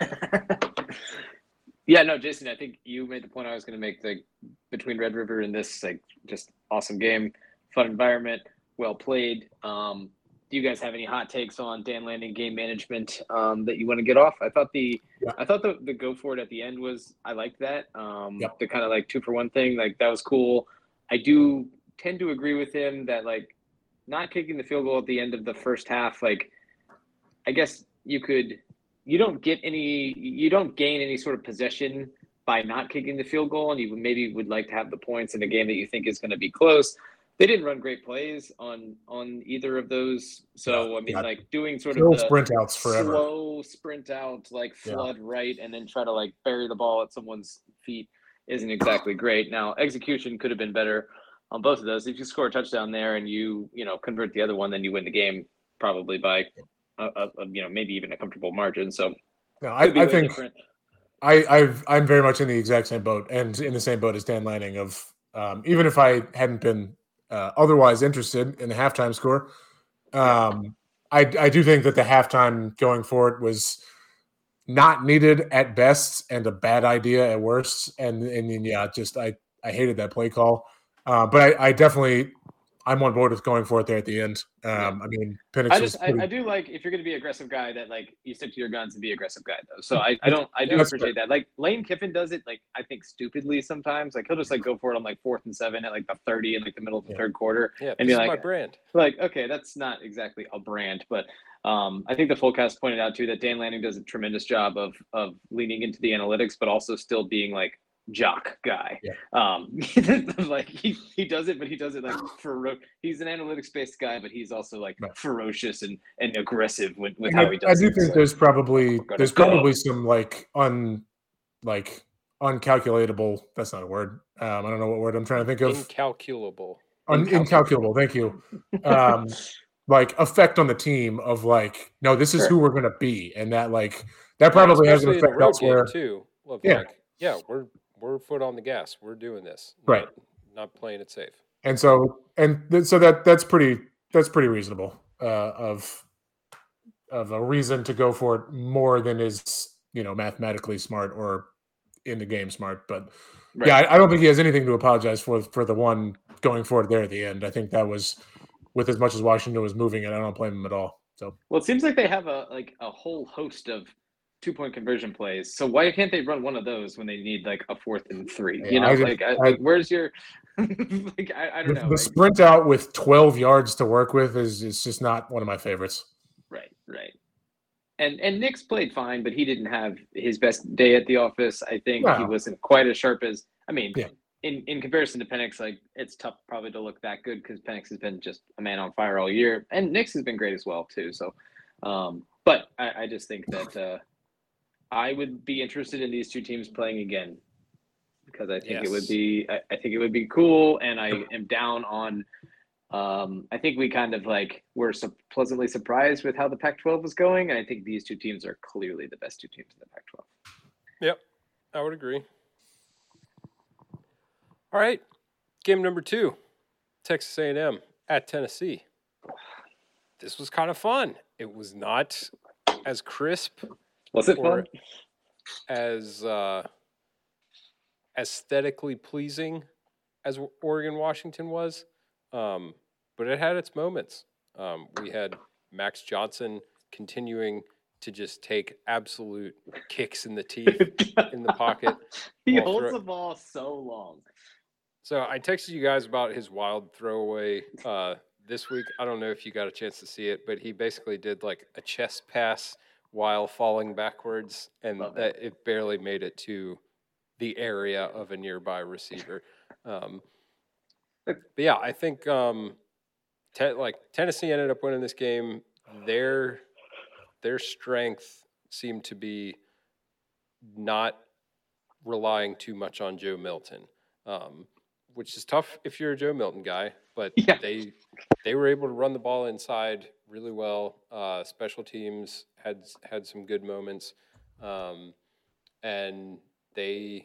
yeah, no, Jason, I think you made the point I was going to make. Like between Red River and this, like just awesome game, fun environment, well played. Um, do you guys have any hot takes on Dan Lanning game management um, that you want to get off? I thought the Yeah. I thought the, the go for it at the end was I liked that. Um, Yep. The kind of like two for one thing, like that was cool. I do tend to agree with him that like not kicking the field goal at the end of the first half, like I guess you could you don't get any you don't gain any sort of possession by not kicking the field goal and you maybe would like to have the points in a game that you think is going to be close they didn't run great plays on on either of those so Yeah, i mean yeah. like doing sort Still of sprint outs forever. slow sprint out like Yeah. flood right and then try to like bury the ball at someone's feet isn't exactly great now execution could have been better on both of those if you score a touchdown there and you you know convert the other one then you win the game probably by a, a, a, you know maybe even a comfortable margin so No, I, I think different. I I've, I'm very much in the exact same boat, and in the same boat as Dan Lanning. Of um, even if I hadn't been uh, otherwise interested in the halftime score, um, I I do think that the halftime going for it was not needed at best and a bad idea at worst. And and then, yeah, just I I hated that play call. Uh, but I, I definitely I'm on board with going for it there at the end. Um, I mean, Penix I just I, pretty- I do like if you're going to be an aggressive guy that like you stick to your guns and be an aggressive guy though. So I, I don't I do That's appreciate that. Like Lane Kiffin does it like I think stupidly sometimes. Like he'll just like go for it on like fourth and seven at like the thirty in like the middle of the Yeah. third quarter. Yeah, And this be is my like- brand. Like okay, that's not exactly a brand, but um, I think the full cast pointed out too that Dan Lanning does a tremendous job of of leaning into the analytics, but also still being like jock guy. Yeah. Um, like he, he does it, but he does it like for he's an analytics based guy, but he's also like Right. ferocious and, and aggressive with, with And how I, he does. It. I do it. think So, there's probably there's go. probably some like un like uncalculatable. That's not a word. Um, I don't know what word I'm trying to think of. Incalculable. Un- incalculable. incalculable. Thank you. Um, like effect on the team of like, no, this is Sure. who we're gonna be, and that like that probably has an Especially in a effect road elsewhere. too. Of Yeah. like, yeah, we're we're foot on the gas. We're doing this. Right. Not, not playing it safe. and so and th- so that that's pretty that's pretty reasonable uh, of of a reason to go for it more than is you know mathematically smart or in the game smart but Right. yeah I, I don't think he has anything to apologize for for the one going for it there at the end i think that was with as much as washington was moving it i don't blame him at all so Well, it seems like they have a like a whole host of two point conversion plays. So why can't they run one of those when they need like a fourth and three? Yeah, you know, I like, I, like where's your like I, I the, don't know. the like- sprint out with 12 yards to work with is is just not one of my favorites Right, right. And and Nix played fine, but he didn't have his best day at the office. I think he wasn't quite as sharp as I mean, Yeah. in, in comparison to Penix, like it's tough probably to look that good because Penix has been just a man on fire all year. And Nix has been great as well too. So um but I, I just think that uh I would be interested in these two teams playing again because I think it would be I, I think it would be cool and I am down on um, I think we kind of like were su- pleasantly surprised with how the Pac-12 was going, and I think these two teams are clearly the best two teams in the Pac-12. Yep, I would agree. All right, game number two, Texas A&M at Tennessee. This was kind of fun. It was not as crisp Was it fun? as uh, aesthetically pleasing as Oregon Washington was, um, but it had its moments. Um, we had Max Johnson continuing to just take absolute kicks in the teeth in the pocket. he holds throw- the ball so long. So I texted you guys about his wild throwaway uh, this week. I don't know if you got a chance to see it, but he basically did like a chest pass while falling backwards, and Love that it barely made it to the area of a nearby receiver. Um, but yeah, I think um, te- like Tennessee ended up winning this game. Their their strength seemed to be not relying too much on Joe Milton, um, which is tough if you're a Joe Milton guy. But Yeah. they they were able to run the ball inside really well. Uh, special teams had had some good moments, um, and they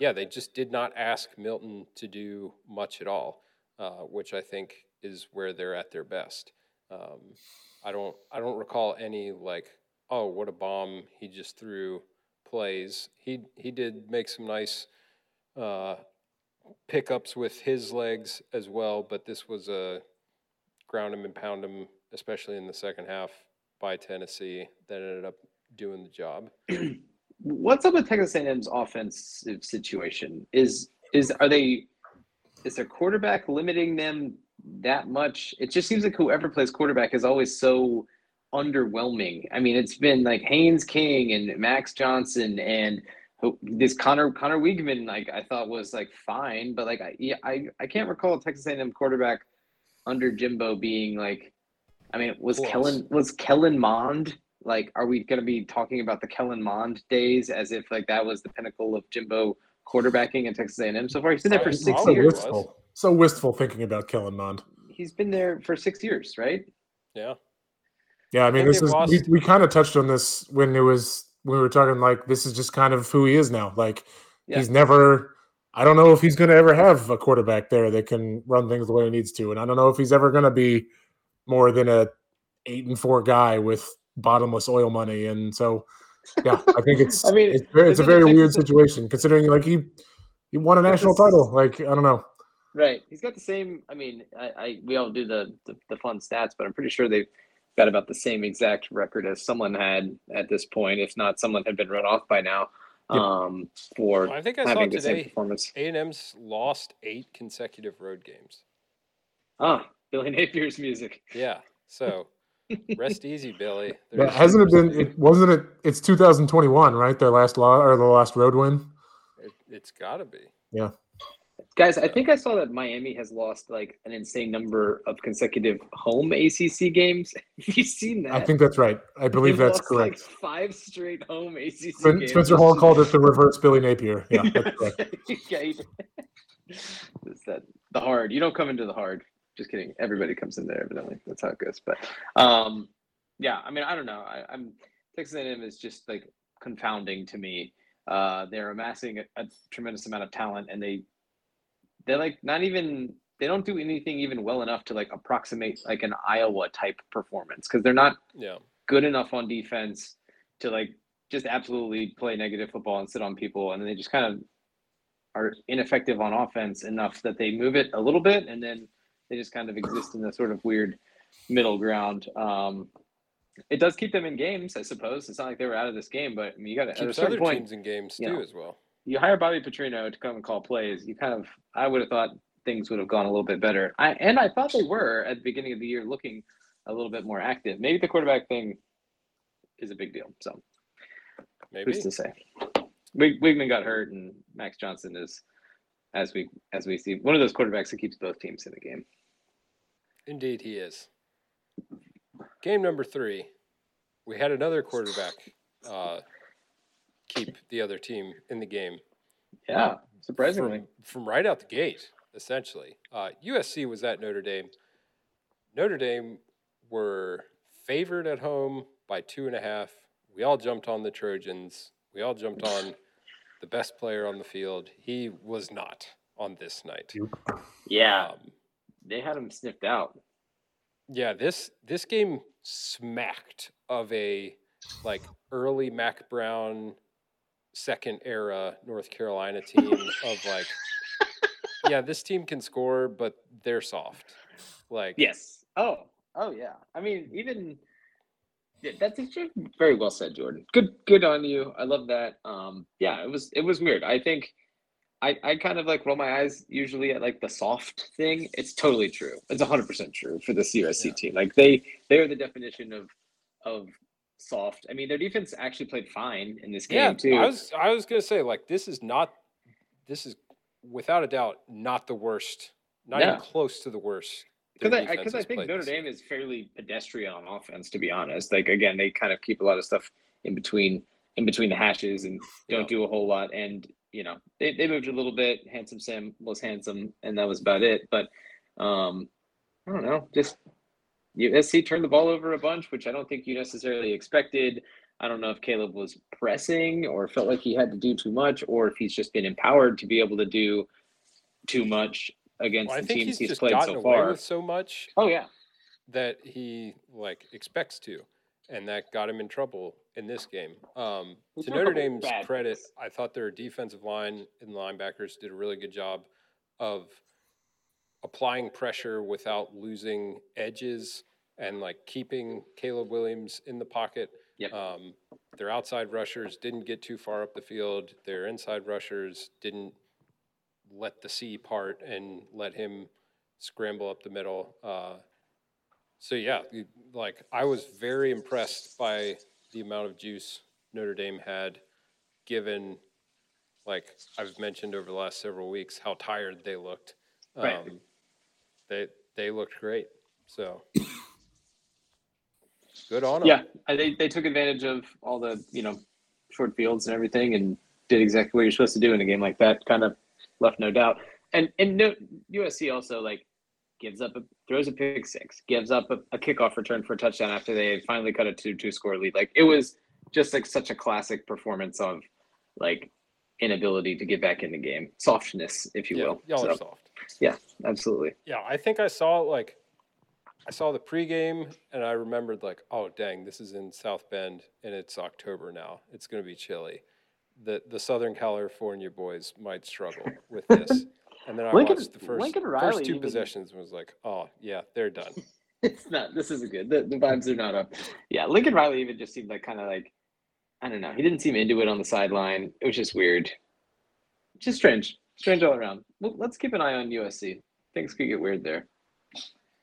yeah they just did not ask Milton to do much at all, uh, which I think is where they're at their best. Um, I don't I don't recall any like oh what a bomb he just threw plays. He he did make some nice uh, pickups with his legs as well, but this was a ground him and pound him, especially in the second half by Tennessee that ended up doing the job. What's up with Texas A&M's offensive situation? Is is are they is their quarterback limiting them that much? It just seems like whoever plays quarterback is always so underwhelming. I mean, it's been like Haynes King and Max Johnson and who- this Connor Conner Weigman. Like I thought was like fine, but like I yeah, I I can't recall a Texas A&M quarterback under Jimbo being like. I mean, was Close. Kellen was Kellen Mond like are we going to be talking about the Kellen Mond days as if like that was the pinnacle of Jimbo quarterbacking in Texas A&M so far? He's been there for Probably- six so years. wistful so wistful thinking about kellen mond He's been there for six years, right? Yeah. Yeah, I mean, think this is lost- we, we kind of touched on this when it was when we were talking like this is just kind of who he is now. Like Yeah. he's never. I don't know if he's going to ever have a quarterback there that can run things the way he needs to, and I don't know if he's ever going to be more than a eight and four guy with bottomless oil money. And so, yeah, I think it's. I mean, it's, it's a it very weird situation considering like he he won a national title. Like I don't know. Right. He's got the same. I mean, I, I we all do the, the the fun stats, but I'm pretty sure they've got about the same exact record as Sumlin had at this point. If not, Sumlin had been run off by now. Yep. Um, for Well, I think I saw having the same today performance. A&M's lost eight consecutive road games. Ah, Billy Napier's music. Yeah. So rest easy, Billy. Yeah, hasn't it been? It wasn't it. It's 2021, right? Their last law or the last road win. It, it's got to be. Guys, I think I saw that Miami has lost like an insane number of consecutive home ACC games. Have you seen that? I think that's right. I believe They've that's lost, like, correct. five straight home ACC Spen- games. Spencer Hall called it the reverse Billy Napier. Yeah, that's correct. yeah, that the hard. You don't come into the hard. Just kidding. Everybody comes in there. Evidently, that's how it goes. But um, yeah. I mean, I don't know. I, I'm Texas A&M is just like confounding to me. Uh, they're amassing a, a tremendous amount of talent, and they they're like not even they don't do anything even well enough to like approximate like an Iowa type performance because they're not Yeah. good enough on defense to like just absolutely play negative football and sit on people, and then they just kind of are ineffective on offense enough that they move it a little bit, and then they just kind of exist in this sort of weird middle ground. Um, it does keep them in games, I suppose. It's not like they were out of this game, but I mean, you got to a certain other point teams in games too know, as well. You hire Bobby Petrino to come and call plays, you kind of I would have thought things would have gone a little bit better. I and I thought they were at the beginning of the year looking a little bit more active. Maybe the quarterback thing is a big deal. So Maybe. who's to say? Wig, Weigman got hurt, and Max Johnson is, as we as we see, one of those quarterbacks that keeps both teams in the game. Indeed, he is. Game number three, we had another quarterback uh, keep the other team in the game Yeah, surprisingly. from, from right out the gate, essentially. Uh, USC was at Notre Dame. Notre Dame were favored at home by two and a half. We all jumped on the Trojans. We all jumped on the best player on the field. He was not on this night. Yeah, Um, they had him sniffed out. Yeah, this this game smacked of a like early Mack Brown second era North Carolina team of like yeah, this team can score, but they're soft. Like Yes. Oh, oh yeah. I mean, even that's very well said, Jordan. Good, good on you. I love that. Um, yeah, it was it was weird. I think I I kind of like roll my eyes usually at like the soft thing. It's totally true. It's hundred percent true for this USC Yeah. team. Like they they are the definition of of soft. I mean, their defense actually played fine in this game yeah, too. I was I was gonna say like this is not this is without a doubt not the worst, not Yeah. even close to the worst. Because I, I think Notre Dame is fairly pedestrian on offense, to be honest. Like again, they kind of keep a lot of stuff in between in between the hashes and don't Yeah. do a whole lot. And you know, they, they moved a little bit. Handsome Sam was handsome, and that was about it. But um, I don't know, just USC turned the ball over a bunch, which I don't think you necessarily expected. I don't know if Caleb was pressing or felt like he had to do too much, or if he's just been empowered to be able to do too much against Well, the teams he's he's, just played so far. so much Oh yeah, that he like expects to, and that got him in trouble in this game. Um, to Notre Dame's credit. I thought their defensive line and linebackers did a really good job of applying pressure without losing edges and like keeping Caleb Williams in the pocket. Yep. Um, their outside rushers didn't get too far up the field. Their inside rushers didn't let the C part and let him scramble up the middle. Uh, so yeah, like I was very impressed by the amount of juice Notre Dame had, given like I've mentioned over the last several weeks how tired they looked. Right. They they looked great. So good on them. Yeah, I think they took advantage of all the you know short fields and everything, and did exactly what you're supposed to do in a game like that. Kind of left no doubt. And and no, USC also like gives up a throws a pick six, gives up a, a kickoff return for a touchdown after they finally cut a two two score lead. Like it was just like such a classic performance of like inability to get back in the game, softness, if you Yeah, will. y'all So, are soft. Absolutely. Yeah, I think I saw like I saw the pregame and I remembered like, oh dang, this is in South Bend and it's October now. It's going to be chilly. The the Southern California boys might struggle with this. And then I Lincoln- watched the first first two even- possessions and was like, oh yeah, they're done. it's not. This isn't good. The, the vibes are not up. Yeah, Lincoln Riley even just seemed like kind of like I don't know. He didn't seem into it on the sideline. It was just weird. Just strange. Strange all around. Well, let's keep an eye on USC. Things could get weird there.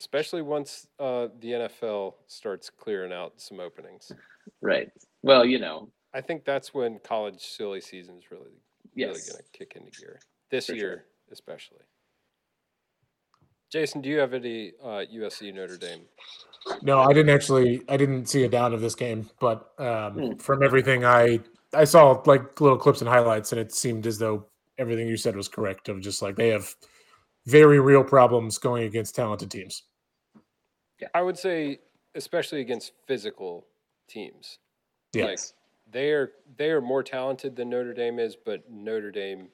Especially once uh, the NFL starts clearing out some openings. Right. Well, you know. I think that's when college silly season is really really going to kick into gear this For sure. year, especially. Jason, do you have any uh, USC Notre Dame? No, I didn't actually. I didn't see a down of this game, but um, Hmm. from everything I I saw, like little clips and highlights, and it seemed as though everything you said was correct. Of just like they have very real problems going against talented teams. I would say, especially against physical teams, Yeah, Like, they are they are more talented than Notre Dame is, but Notre Dame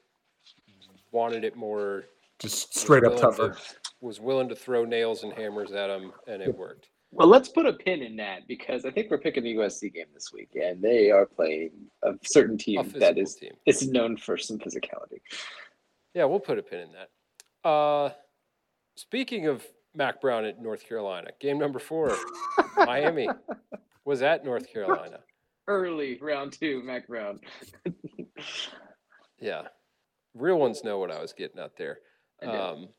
wanted it more. just straight up tougher. to- was willing to throw nails and hammers at them, and it worked. Well, let's put a pin in that because I think we're picking the USC game this week, and they are playing a certain team physical that is team. is known for some physicality. Yeah, we'll put a pin in that. Uh, speaking of Mack Brown at North Carolina, game number four, Miami was at North Carolina. Early round two, Mack Brown. Yeah, real ones know what I was getting at there. Um,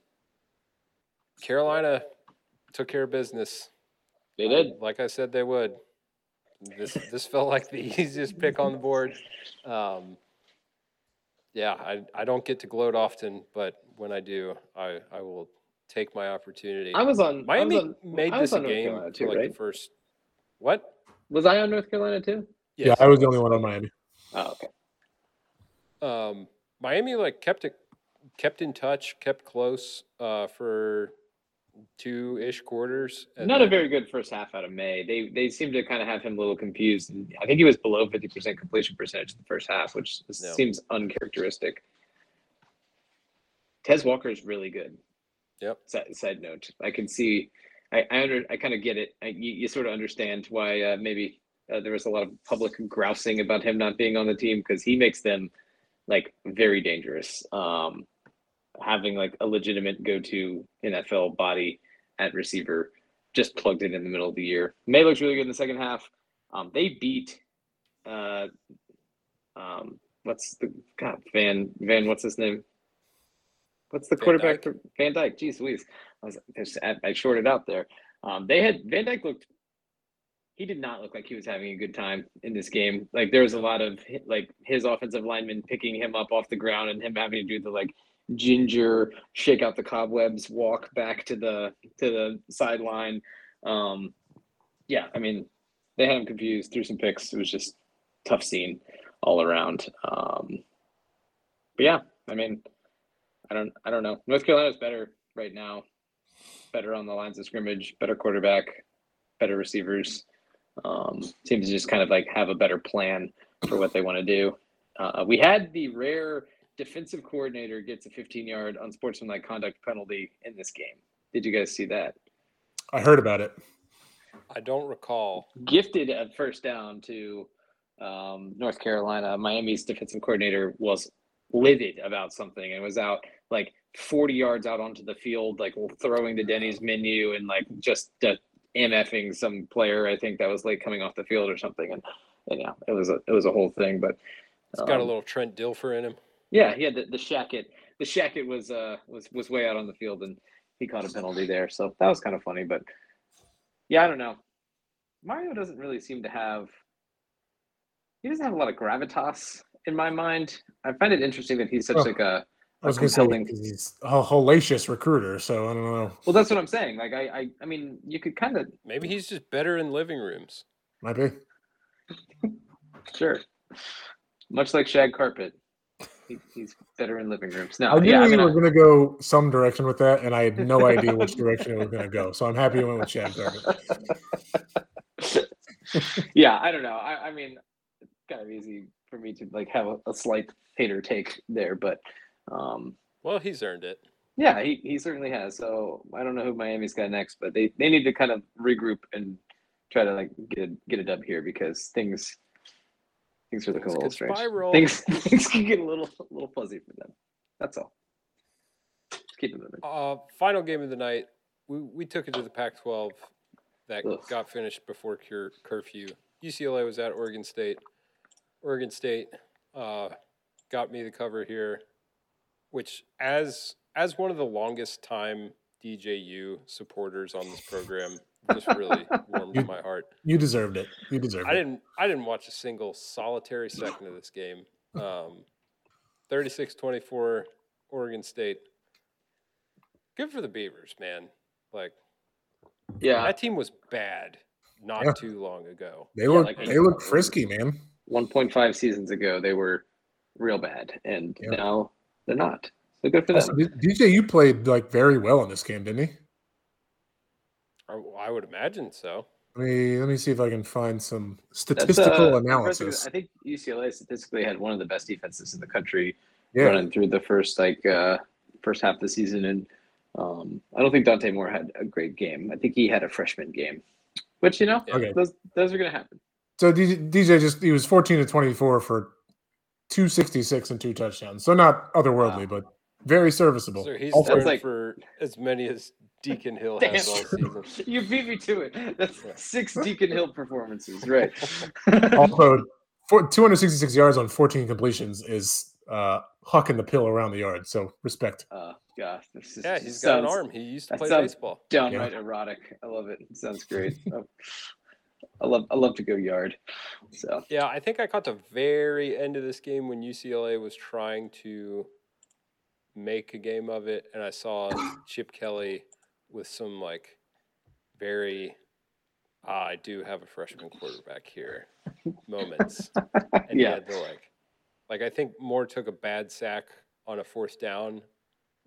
Carolina took care of business. They did. like I said they would. This this felt like the easiest pick on the board. Um, yeah, I I don't get to gloat often, but when I do, I I will take my opportunity. I was on Miami I was on, made I this was a on North game Carolina for too, like right? the first. What? Was I on North Carolina too? Yeah, I was the only one on Miami. Oh, okay. um, Miami like kept it kept in touch, kept close uh, for two ish quarters. Not a very good first half out of Maye. They they seem to kind of have him a little confused. And I think he was below fifty percent completion percentage in the first half, which Yeah. seems uncharacteristic. Tez Walker is really good. Yep. Side, side note, I can see, I I, under, I kind of get it. I, you, you sort of understand why uh, maybe uh, there was a lot of public grousing about him not being on the team because he makes them like very dangerous. Um, having like a legitimate go-to NFL body at receiver, just plugged in in the middle of the year. Maye looks really good in the second half. Um, they beat, uh, um, what's the God Van Van? What's his name? What's the Van quarterback Dyke. Van Dyke? Jeez Louise. I was I shorted out there. Um, they had Van Dyke looked. He did not look like he was having a good time in this game. Like there was a lot of like his offensive lineman picking him up off the ground and him having to do the like ginger shake out the cobwebs walk back to the to the sideline. Um, yeah, I mean they had him confused, threw some picks. It was just tough scene all around. Um, but yeah, I mean, I don't, I don't know. North Carolina's better right now, better on the lines of scrimmage, better quarterback, better receivers. Um, seems to just kind of like have a better plan for what they want to do. Uh, we had the rare defensive coordinator gets a 15 yard unsportsmanlike conduct penalty in this game. Did you guys see that? I heard about it. I don't recall. gifted a first down to um, North Carolina. Miami's defensive coordinator was livid about something and was out like 40 yards out onto the field, like throwing the Denny's menu and like just uh, MFing some player. I think that was like coming off the field or something. And, and yeah, it was a it was a whole thing. But It's got a um, little Trent Dilfer in him. Yeah, he had the, the shacket. The shacket was uh was was way out on the field and he caught a penalty there. So that was kind of funny. But yeah, I don't know. Mario doesn't really seem to have he doesn't have a lot of gravitas in my mind. I find it interesting that he's such Oh. like a I was going to say compelling- he's a hellacious recruiter, so I don't know. well that's what I'm saying. Like I I, I mean you could kind of Maybe he's just better in living rooms. Might be. sure. Much like Shag Carpet. He, he's better in living rooms. No, I knew yeah, I you mean, I- were going to go some direction with that, and I had no idea which direction it was going to go. So I'm happy you went with Chad Garvin. yeah, I don't know. I, I mean, it's kind of easy for me to like have a, a slight hater take there, but um, Well, he's earned it. yeah, he, he certainly has. So I don't know who Miami's got next, but they, they need to kind of regroup and try to like get a, get a dub here because things things are looking a little strange. spiral. Things things can get a little a little fuzzy for them. That's all. Keep it moving. Uh, final game of the night. We we took it to the Pac-12. That Ugh. got finished before cur- curfew. UCLA was at Oregon State. Oregon State uh, got me the cover here, which as as one of the longest time DJU supporters on this program, just really warmed my heart. You deserved it. You deserved I it. didn't I didn't watch a single solitary second of this game. Um, 36-24 Oregon State. Good for the Beavers, man. Like Yeah, that team was bad not Yeah. too long ago. They Yeah, look like- they look frisky, man. 1.5 seasons ago they were real bad, and Yeah. now they're not. So good for Also, them. D- DJ, you played like very well in this game, didn't he? I, I would imagine so. Let me let me see if I can find some statistical uh, analysis. I think UCLA statistically had one of the best defenses in the country Yeah, running through the first like uh, first half of the season, and um, I don't think Dante Moore had a great game. I think he had a freshman game, which you know Okay. those those are going to happen. so DJ, DJ just he was 14 to 24 for 266 and two touchdowns. So not otherworldly, Wow. but very serviceable. So he's Also- thrown like- for as many as Deacon Hill has all season. you beat me to it. That's Yeah. six Deacon Hill performances, right? also, for 266 yards on 14 completions is uh hucking the pill around the yard. So respect. uh, gosh, this is, Yeah, he's got an arm. He used to play baseball. downright erotic. I love it. It sounds great. Oh, I love I love to go yard. So Yeah, I think I caught the very end of this game when UCLA was trying to make a game of it, and I saw Chip Kelly with some like very ah, I do have a freshman quarterback here moments, and Yeah. to like like I think Moore took a bad sack on a fourth down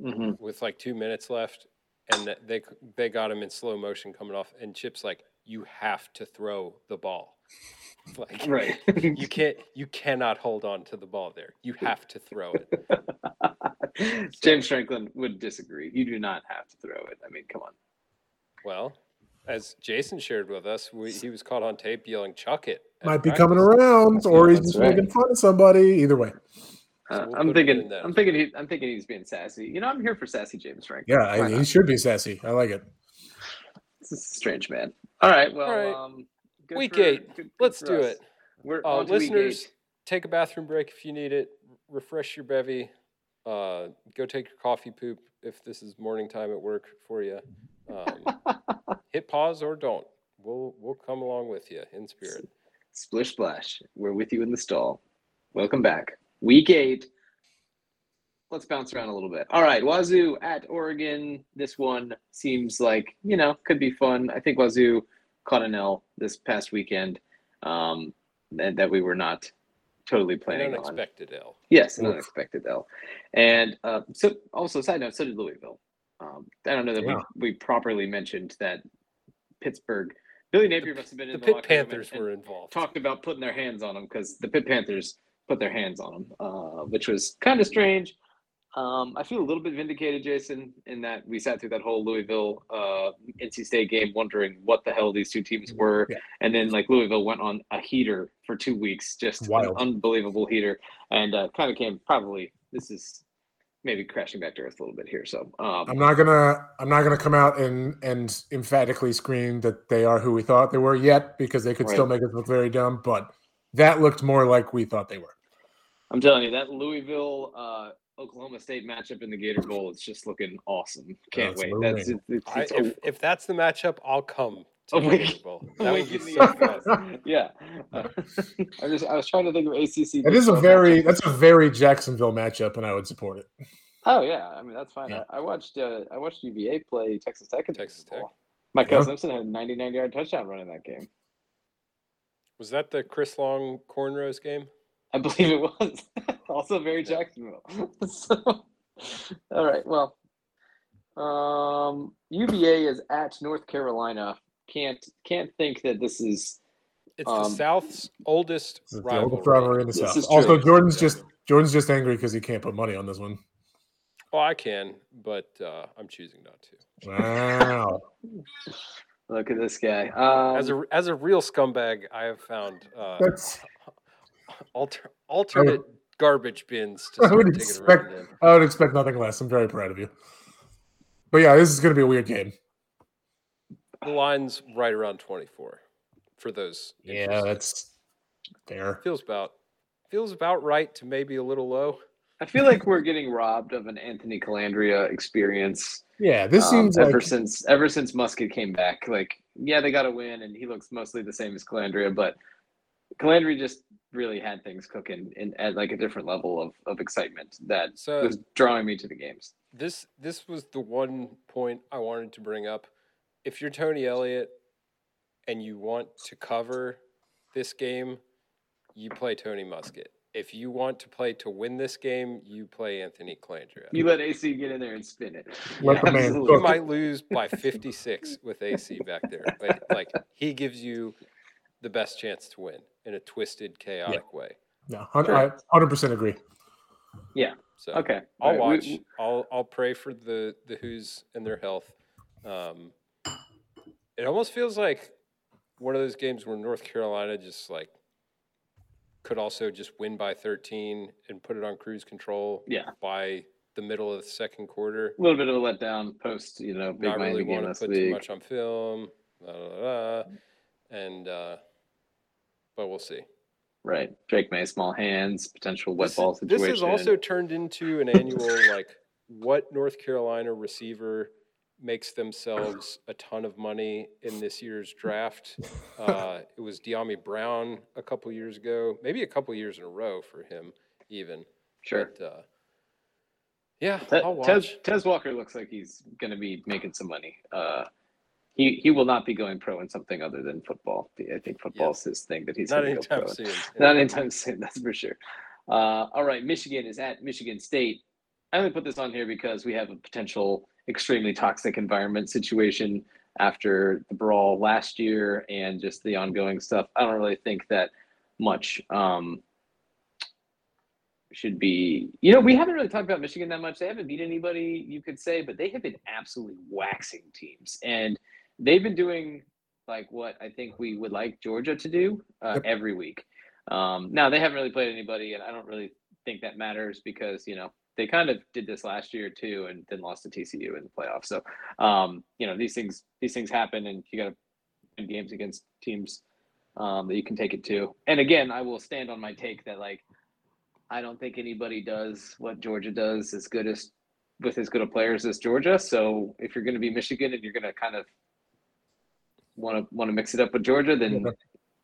mhm. with like two minutes left, and they they got him in slow motion coming off, and Chip's like, "You have to throw the ball." Like right. you can't you cannot hold on to the ball there. You have to throw it. James Franklin would disagree. You do not have to throw it. I mean, come on. Well, as Jason shared with us, we, he was caught on tape yelling "chuck it." Might be coming practice. around, or he's just right. making fun of somebody. Either way. So Uh, we'll I'm put him in thinking. I'm thinking. He, I'm thinking he's being sassy. You know, I'm here for sassy James Franklin. Yeah, I, he should be sassy. I like it. This is a strange man. All right. Well, All right. Um, good Week for- eight. good- good Let's for do us. it. We're Uh, on to week listeners, take a bathroom break if you need it. Refresh your bevy. Uh, go take your coffee poop if this is morning time at work for you. Um, hit pause or don't. We'll we'll come along with you in spirit. Splish splash. We're with you in the stall. Welcome back. Week eight. Let's bounce around a little bit. All right, Wazoo at Oregon. This one seems like you know could be fun. I think Wazoo caught an L this past weekend um, that, that we were not totally An planning on. unexpected L. Yes, an Oof. unexpected L. And uh, so, also, side note, so did Louisville. Um, I don't know that Yeah. we, we properly mentioned that Pittsburgh. Billy Napier must have been The in the, Pitt locker room and- Panthers and were involved. talked about putting their hands on them because the Pitt Panthers put their hands on them, uh, which was kind of strange. Um, I feel a little bit vindicated, Jason, in that we sat through that whole Louisville uh, NC State game wondering what the hell these two teams were, Yeah. and then like Louisville went on a heater for two weeks, just Wild. an unbelievable heater, and uh, kind of came probably this is maybe crashing back to earth a little bit here. So um, I'm not gonna I'm not gonna come out and and emphatically scream that they are who we thought they were yet because they could still make us look very dumb, but that looked more like we thought they were. I'm telling you that Louisville. Uh, Oklahoma State matchup in the Gator Bowl is just looking awesome. Can't That's wait. moving. That's it, it's, I, it's if, if that's the matchup, I'll come. To Oh, the wait. Bowl. That would be so the- fun. yeah. I just I was trying to think of ACC. It is a very matchup. that's a very Jacksonville matchup, and I would support it. Oh yeah, I mean that's fine. Yeah. I, I watched uh, I watched UVA play Texas Tech in the Texas Super Bowl. Tech. Michael Yeah. Simpson had a 99 yard touchdown run in that game. Was that the Chris Long cornrows game? I believe it was. also very Jacksonville. so, all right. Well, um, UVA is at North Carolina. Can't can't think that this is It's the Um, South's oldest It's the rivalry. oldest rivalry in the This South. is Also, true. Jordan's just Jordan's just angry because he can't put money on this one. Well, I can, but uh, I'm choosing not to. Wow. look at this guy. Um, As a as a real scumbag, I have found uh, That's alter, alternate garbage bins to I start would expect- around. I would expect nothing less. I'm very proud of you. But yeah, this is going to be a weird game. The line's right around 24 for those. Yeah, that's fair. feels about feels about right to maybe a little low. I feel like we're getting robbed of an Anthony Colandrea experience. Yeah, this um, seems ever like since ever since Muskett came back. Like, yeah, they got a win, and he looks mostly the same as Colandrea, but Colandrea just really had things cooking in, at like a different level of, of excitement that So was drawing me to the games. this this was the one point I wanted to bring up. If you're Tony Elliott and you want to cover this game, you play Tony Muskett. If you want to play to win this game, you play Anthony Colandrea. You let AC get in there and spin it. Let the man absolutely. You might lose by 56 with AC back there, but like he gives you the best chance to win in a twisted, chaotic way. no, I hundred percent agree. Yeah. So Okay, I'll all right, watch. we- I'll I'll pray for the the Hoos and their health. Um, it almost feels like one of those games where North Carolina just like could also just win by 13 and put it on cruise control Yeah. by the middle of the second quarter. a little bit of a letdown post, you know, big Not Miami really want to last put too much on film. blah, blah, blah, and uh, but we'll see. Right, Drake Maye, small hands, potential wet this, ball this situation. has also turned into an annual like what North Carolina receiver makes themselves a ton of money in this year's draft. Uh, it was Dyami Brown a couple years ago, maybe a couple years in a row for him, even. sure. But, uh, yeah, Te- I'll watch. Tez, Tez Walker looks like he's going to be making some money. Uh, he he will not be going pro in something other than football. I think football's his thing that he's Not going to go anytime pro. in. soon. Not anytime soon, that's for sure. Uh, all right, Michigan is at Michigan State. I only put this on here because we have a potential extremely toxic environment situation after the brawl last year and just the ongoing stuff. I don't really think that much um, should be. You know, we haven't really talked about Michigan that much. They haven't beat anybody, you could say, but they have been absolutely waxing teams, and they've been doing like what I think we would like Georgia to do uh, Yep. every week. Um, now they haven't really played anybody, and I don't really think that matters because you know they kind of did this last year too, and then lost to TCU in the playoffs. So um, you know these things these things happen, and you got to win games against teams um, that you can take it to. And again, I will stand on my take that like I don't think anybody does what Georgia does as good as with as good of players as Georgia. So if you're going to be Michigan and you're going to kind of want to want to mix it up with Georgia, then Yeah.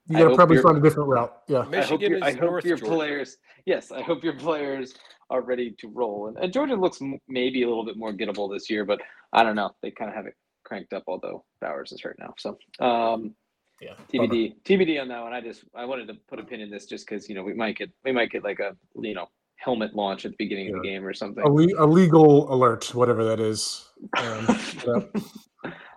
You I got to probably find a different route. Yeah. I hope, your, is I hope your Georgia. players, yes, I hope your players are ready to roll. And, and Georgia looks m- maybe a little bit more gettable this year, but I don't know. They kind of have it cranked up, although Bowers is hurt now. So um, Yeah. bummer. TBD, TBD on that one. I just I wanted to put a pin in this just because you know we might get we might get like a you know helmet launch at the beginning of the game or something. A, le- a legal alert, whatever that is. Um, yeah.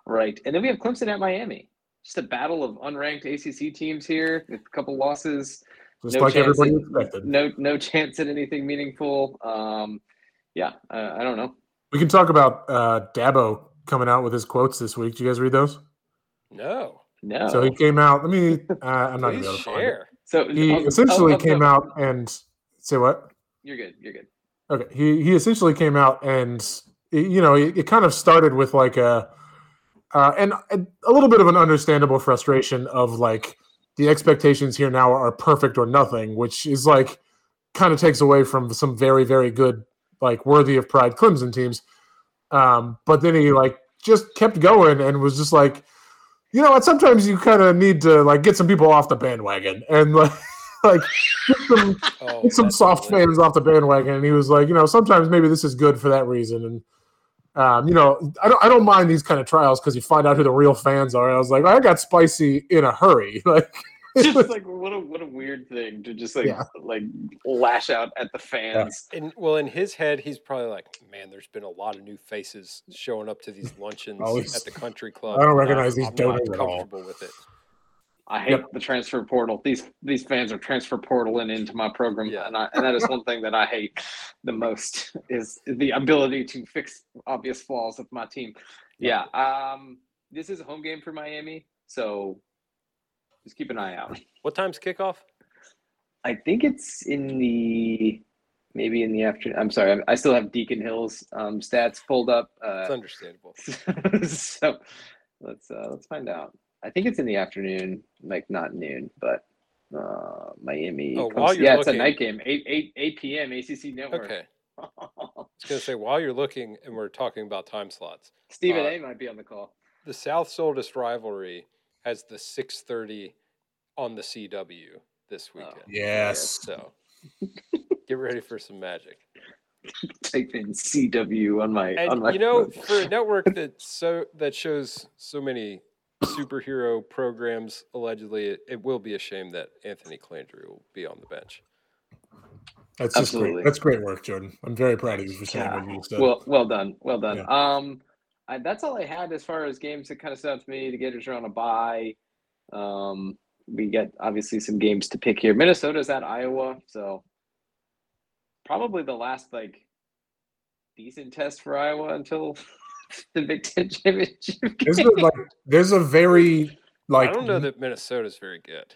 Right. And then we have Clemson at Miami. Just a battle of unranked ACC teams here with a couple losses. Just No like chance everybody in- expected. No no chance at anything meaningful. Um, yeah, uh, I don't know. We can talk about uh, Dabo coming out with his quotes this week. Did you guys read those? No, No. So he came out. Let me. Uh, I'm not please going to find it. share. So He I'll- essentially I'll- I'll- came out and say what? You're good. You're good. Okay, he he essentially came out and it- you know it, it kind of started with like a uh, and a, little bit of an understandable frustration of like the expectations here now are perfect or nothing, which is like kind of takes away from some very very good like worthy of pride Clemson teams. Um, but then he like just kept going and was just like, you know what? Sometimes you kind of need to like get some people off the bandwagon and like like get some Oh, get some soft lovely. fans off the bandwagon. And he was like, you know, sometimes maybe this is good for that reason. And um, you know, I don't I don't mind these kind of trials because you find out who the real fans are. And I was like, I got spicy in a hurry. Like just like what a what a weird thing to just like Yeah. like lash out at the fans. And well, in his head, he's probably like, "Man, there's been a lot of new faces showing up to these luncheons Oh, he's- at the country club. I don't and recognize these I'm not donors at all." with it. I hate Yep. the transfer portal. These these fans are transfer portaling into my program, Yeah. and, I, and that is one thing that I hate the most is the ability to fix obvious flaws of my team. Yeah, um, this is a home game for Miami, so just keep an eye out. What time's kickoff? I think it's in the maybe in the afternoon. I'm sorry, I still have Deacon Hill's um, stats pulled up. It's Uh, understandable. so let's uh, let's find out. I think it's in the afternoon, like not noon, but uh, Miami. Oh, comes- while you're yeah, it's a night game, eight eight eight p.m. ACC Network. Okay. I was going to say, while you're looking and we're talking about time slots, Stephen Uh, A. might be on the call. the South Soldist rivalry has the 6:30 on the CW this weekend. Yes. So get ready for some magic. Type in CW on my on my you know, phone. for a network that so that shows so many superhero programs, allegedly, it, it will be a shame that Anthony Colandrea will be on the bench. That's just Absolutely. great. That's great work, Jordan. I'm very proud of you for saying what you said. Well, well done, well done. Yeah. Um, I, that's all I had as far as games that kind of stood out to me. The Gators are on a bye. Um, we get obviously some games to pick here. Minnesota's at Iowa, so probably the last like decent test for Iowa until the Big Ten championship. there's game. a, like there's a very like I don't know that Minnesota's very good.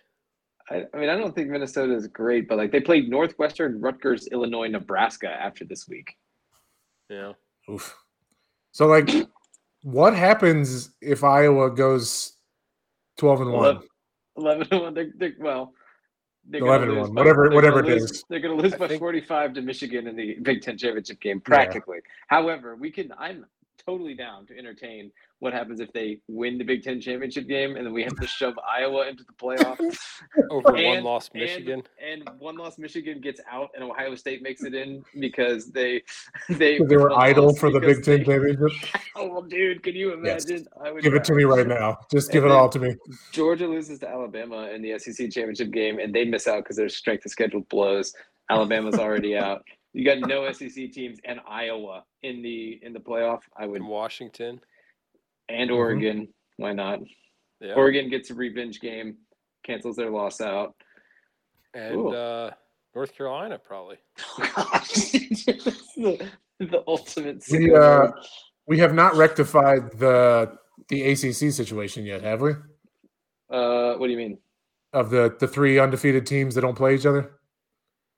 I, I mean, I don't think Minnesota is great, but like they played Northwestern, Rutgers, Illinois, Nebraska after this week. Yeah. Oof. So like, what happens if Iowa goes twelve and one? Eleven, and 1. They're, they're, well, they're 11 gonna and lose 1, by- whatever- whatever gonna it lose- is. They're going to lose I by think- 45 to Michigan in the Big Ten championship game, practically. However, we can. I'm totally down to entertain what happens if they win the Big Ten championship game and then we have to shove Iowa into the playoff. Over one And- loss Michigan. And one loss Michigan gets out and Ohio State makes it in because they they, They were idle for the Big Ten they- championship. Oh, dude, can you Yes. imagine? I would Give it to me right now. Just give And it all to me. Georgia loses to Alabama in the SEC championship game, and they miss out because their strength of schedule blows. Alabama's already out. You got no SEC teams and Iowa in the in the playoff. I would In Washington. and Mhm. Oregon. Why not? Yeah. Oregon gets a revenge game, cancels their loss out. and uh, North Carolina, probably. Oh, gosh. The, the ultimate. We, uh. We have not rectified the the ACC situation yet, have we? uh, what do you mean? Of the the three undefeated teams that don't play each other.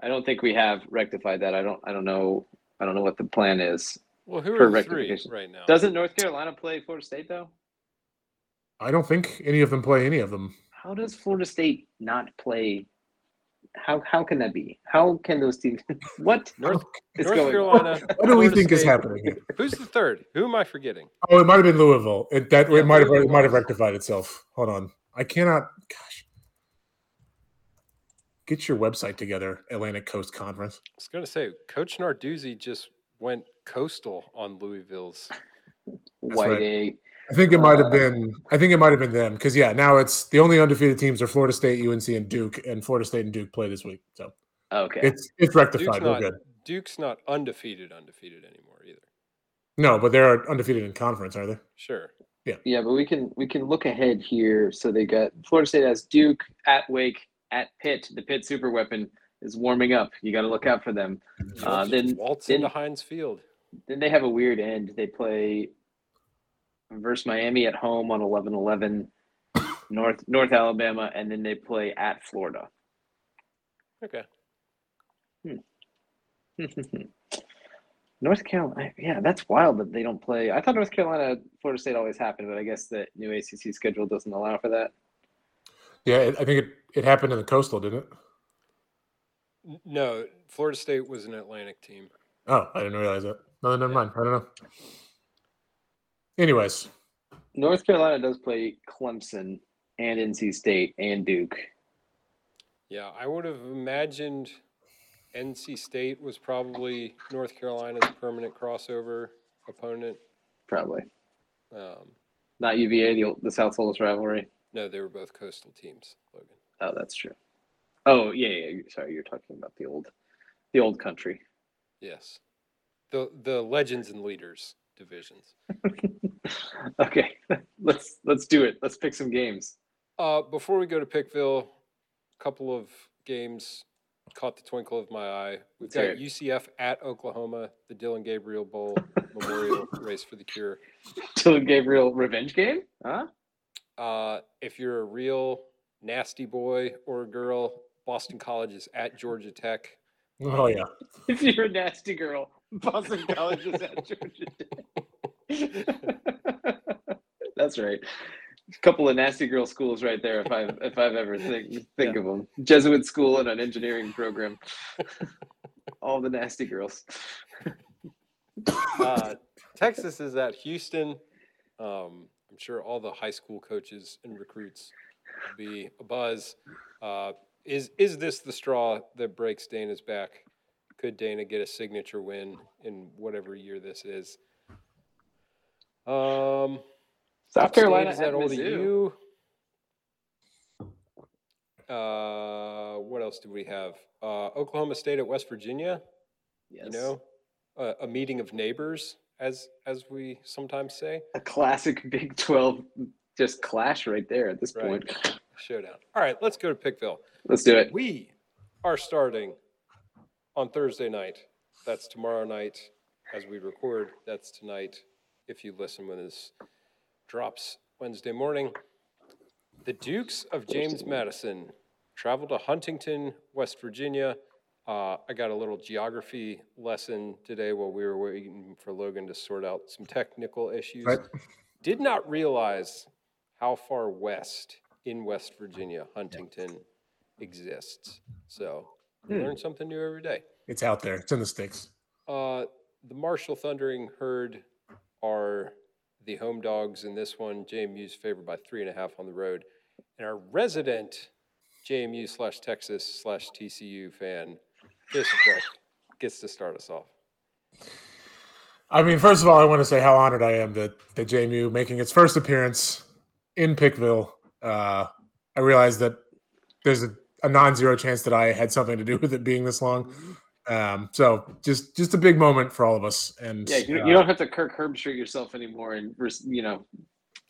I don't think we have rectified that. I don't. I don't know. I don't know what the plan is. Well, who For are three rectification. right now? Doesn't North Carolina play Florida State though? I don't think any of them play any of them. How does Florida State not play? How how can that be? How can those teams? What North, is North going Carolina. on? What do we Florida think is happening? here? Who's the third? Who am I forgetting? Oh, it might have been Louisville. It that Yeah, it might have it might have rectified itself. Hold on. I cannot. Gosh. Get your website together, Atlantic Coast Conference. I was going to say, Coach Narduzzi just went coastal on Louisville's. White right. A. I think it might have Uh, been. I think it might have been them because yeah, now it's the only undefeated teams are Florida State, UNC, and Duke, and Florida State and Duke play this week. So Okay. it's it's Duke's rectified. We're not, good. Duke's not undefeated, undefeated anymore either. No, but they're undefeated in conference, are they? Sure. Yeah. Yeah, but we can we can look ahead here. So they got Florida State has Duke at Wake at Pitt. The Pitt super weapon is warming up. You got to look out for them. Uh, then- waltz then- into Heinz Field. Then they have a weird end. They play versus Miami at home on 11-11, North North Alabama, and then they play at Florida. Okay. North Carolina, yeah, that's wild that they don't play. I thought North Carolina, Florida State always happened, but I guess the new ACC schedule doesn't allow for that. Yeah, I think it, it happened in the coastal, didn't it? No, Florida State was an Atlantic team. Oh, I didn't realize that. No, never mind. I don't know. Anyways, North Carolina does play Clemson and NC State and Duke. Yeah, I would have imagined NC State was probably North Carolina's permanent crossover opponent. Probably Um, not UVA, the the South's Oldest rivalry. no, they were both coastal teams, Logan. Oh, that's true. Oh yeah, yeah. Sorry, you're talking about the old, the old country. Yes. The the legends and leaders divisions. okay, let's let's do it. Let's pick some games. Uh, before we go to Pickville, a couple of games caught the twinkle of my eye. We've got. UCF at Oklahoma, the Dillon Gabriel Bowl Memorial Race for the Cure. Dillon Gabriel revenge game? Huh? Uh, if you're a real nasty boy or girl, Boston College is at Georgia Tech. Oh yeah. If you're a nasty girl, Boston College is at Georgia Tech. That's right. A couple of nasty girl schools right there. If I've if I've ever think think of them, Jesuit school and an engineering program. All the nasty girls. Uh, Texas is at Houston. Um, I'm sure all the high school coaches and recruits will be a buzz. Uh, is is this the straw that breaks Dana's back? Could Dana get a signature win in whatever year this is? Um, South Carolina is at at Old Mizzou. U. Uh, what else do we have? Uh, Oklahoma State at West Virginia. Yes. You know, uh, a meeting of neighbors, as as we sometimes say. a classic Big Twelve just clash right there at this Right. point. Showdown. All right, let's go to Pickville. Let's do it. We are starting on Thursday night. That's tomorrow night as we record. That's tonight if you listen when this drops Wednesday morning. The Dukes of James Madison travel to Huntington, West Virginia. Uh, I got a little geography lesson today while we were waiting for Logan to sort out some technical issues. Right. Did not realize how far west in West Virginia Huntington exists. So Hmm. learn something new every day. It's out there. It's in the sticks. Uh, the Marshall Thundering Herd are the home dogs in this one. JMU's favored by three and a half on the road. And our resident JMU slash Texas slash TCU fan, Jason gets to start us off. I mean, first of all, I want to say how honored I am that that JMU making its first appearance in Pickville. Uh, I realized that there's a, a non-zero chance that I had something to do with it being this long. Um, so just just a big moment for all of us. And Yeah, you, uh, you don't have to Kirk Herbstreit yourself anymore and you know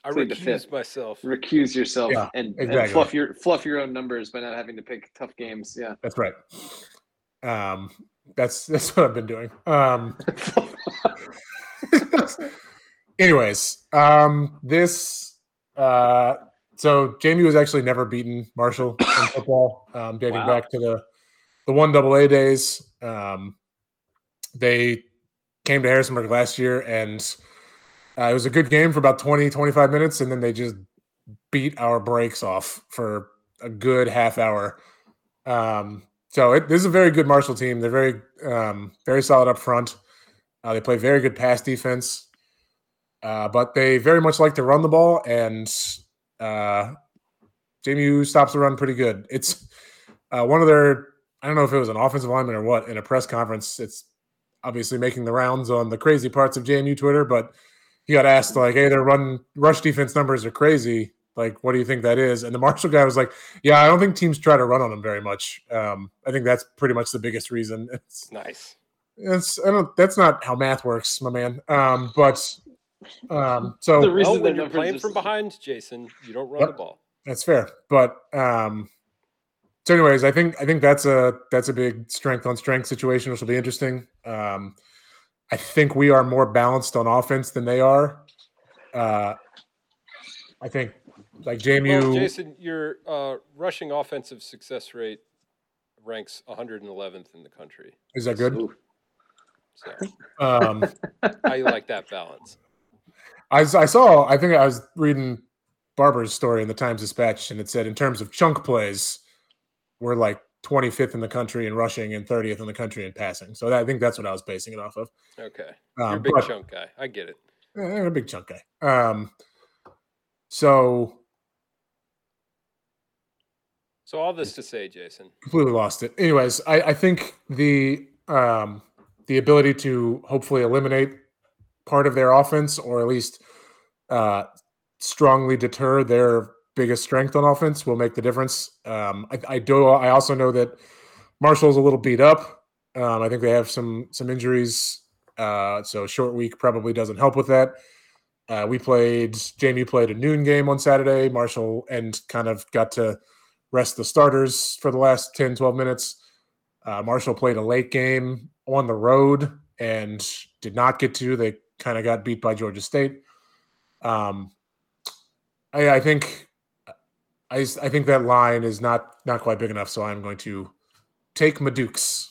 I Plead the recuse fifth. myself. recuse yourself Yeah, and, and fluff your fluff your own numbers by not having to pick tough games. Yeah. that's right. Um, that's that's what I've been doing. Um, anyways, um, this uh, so Jamie was actually never beaten Marshall in football, um, dating Wow. back to the the one double A days. Um, they came to Harrisonburg last year, and uh, it was a good game for about 20, 25 minutes, and then they just beat our brakes off for a good half hour. Um, so it, this is a very good Marshall team. They're very, um, very solid up front. Uh, they play very good pass defense, uh, but they very much like to run the ball, and uh, JMU stops the run pretty good. It's uh, one of their, I don't know if it was an offensive lineman or what, in a press conference. It's obviously making the rounds on the crazy parts of JMU Twitter, but he got asked like, "Hey, their run rush defense numbers are crazy. Like, what do you think that is?" And the Marshall guy was like, "Yeah, I don't think teams try to run on them very much. Um, I think that's pretty much the biggest reason. It's, Nice. it's I don't. That's not how math works, my man. Um, but um, so The reason Well, when you're playing are from behind, Jason, you don't run Yep. the ball. That's fair. But um so anyways, I think I think that's a that's a big strength on strength situation, which will be interesting. Um I think we are more balanced on offense than they are. Uh I think like JMU Well, Jason, your uh, rushing offensive success rate ranks 111th in the country. is that good? Ooh. So Um how you like that balance? I, I saw I think I was reading Barber's story in the Times Dispatch and it said in terms of chunk plays, we're like 25th in the country in rushing and 30th in the country in passing. So that, I think that's what I was basing it off of. Okay, you're a Um, big but- chunk guy. I get it. I'm a big chunk guy. Um, so So all this to say, Jason, completely lost it. Anyways, I, I think the um, the ability to hopefully eliminate part of their offense, or at least uh, strongly deter their biggest strength on offense, will make the difference. Um, I, I do. I also know that Marshall's a little beat up. Um, I think they have some some injuries, uh, so short week probably doesn't help with that. Uh, we played. Jamie played a noon game on Saturday. Marshall and kind of got to rest the starters for the last 10, 12 minutes. Uh, Marshall played a late game on the road and did not get to. They kind of got beat by Georgia State. Um, I, I think I, s- I think that line is not not quite big enough, so I'm going to take Madukes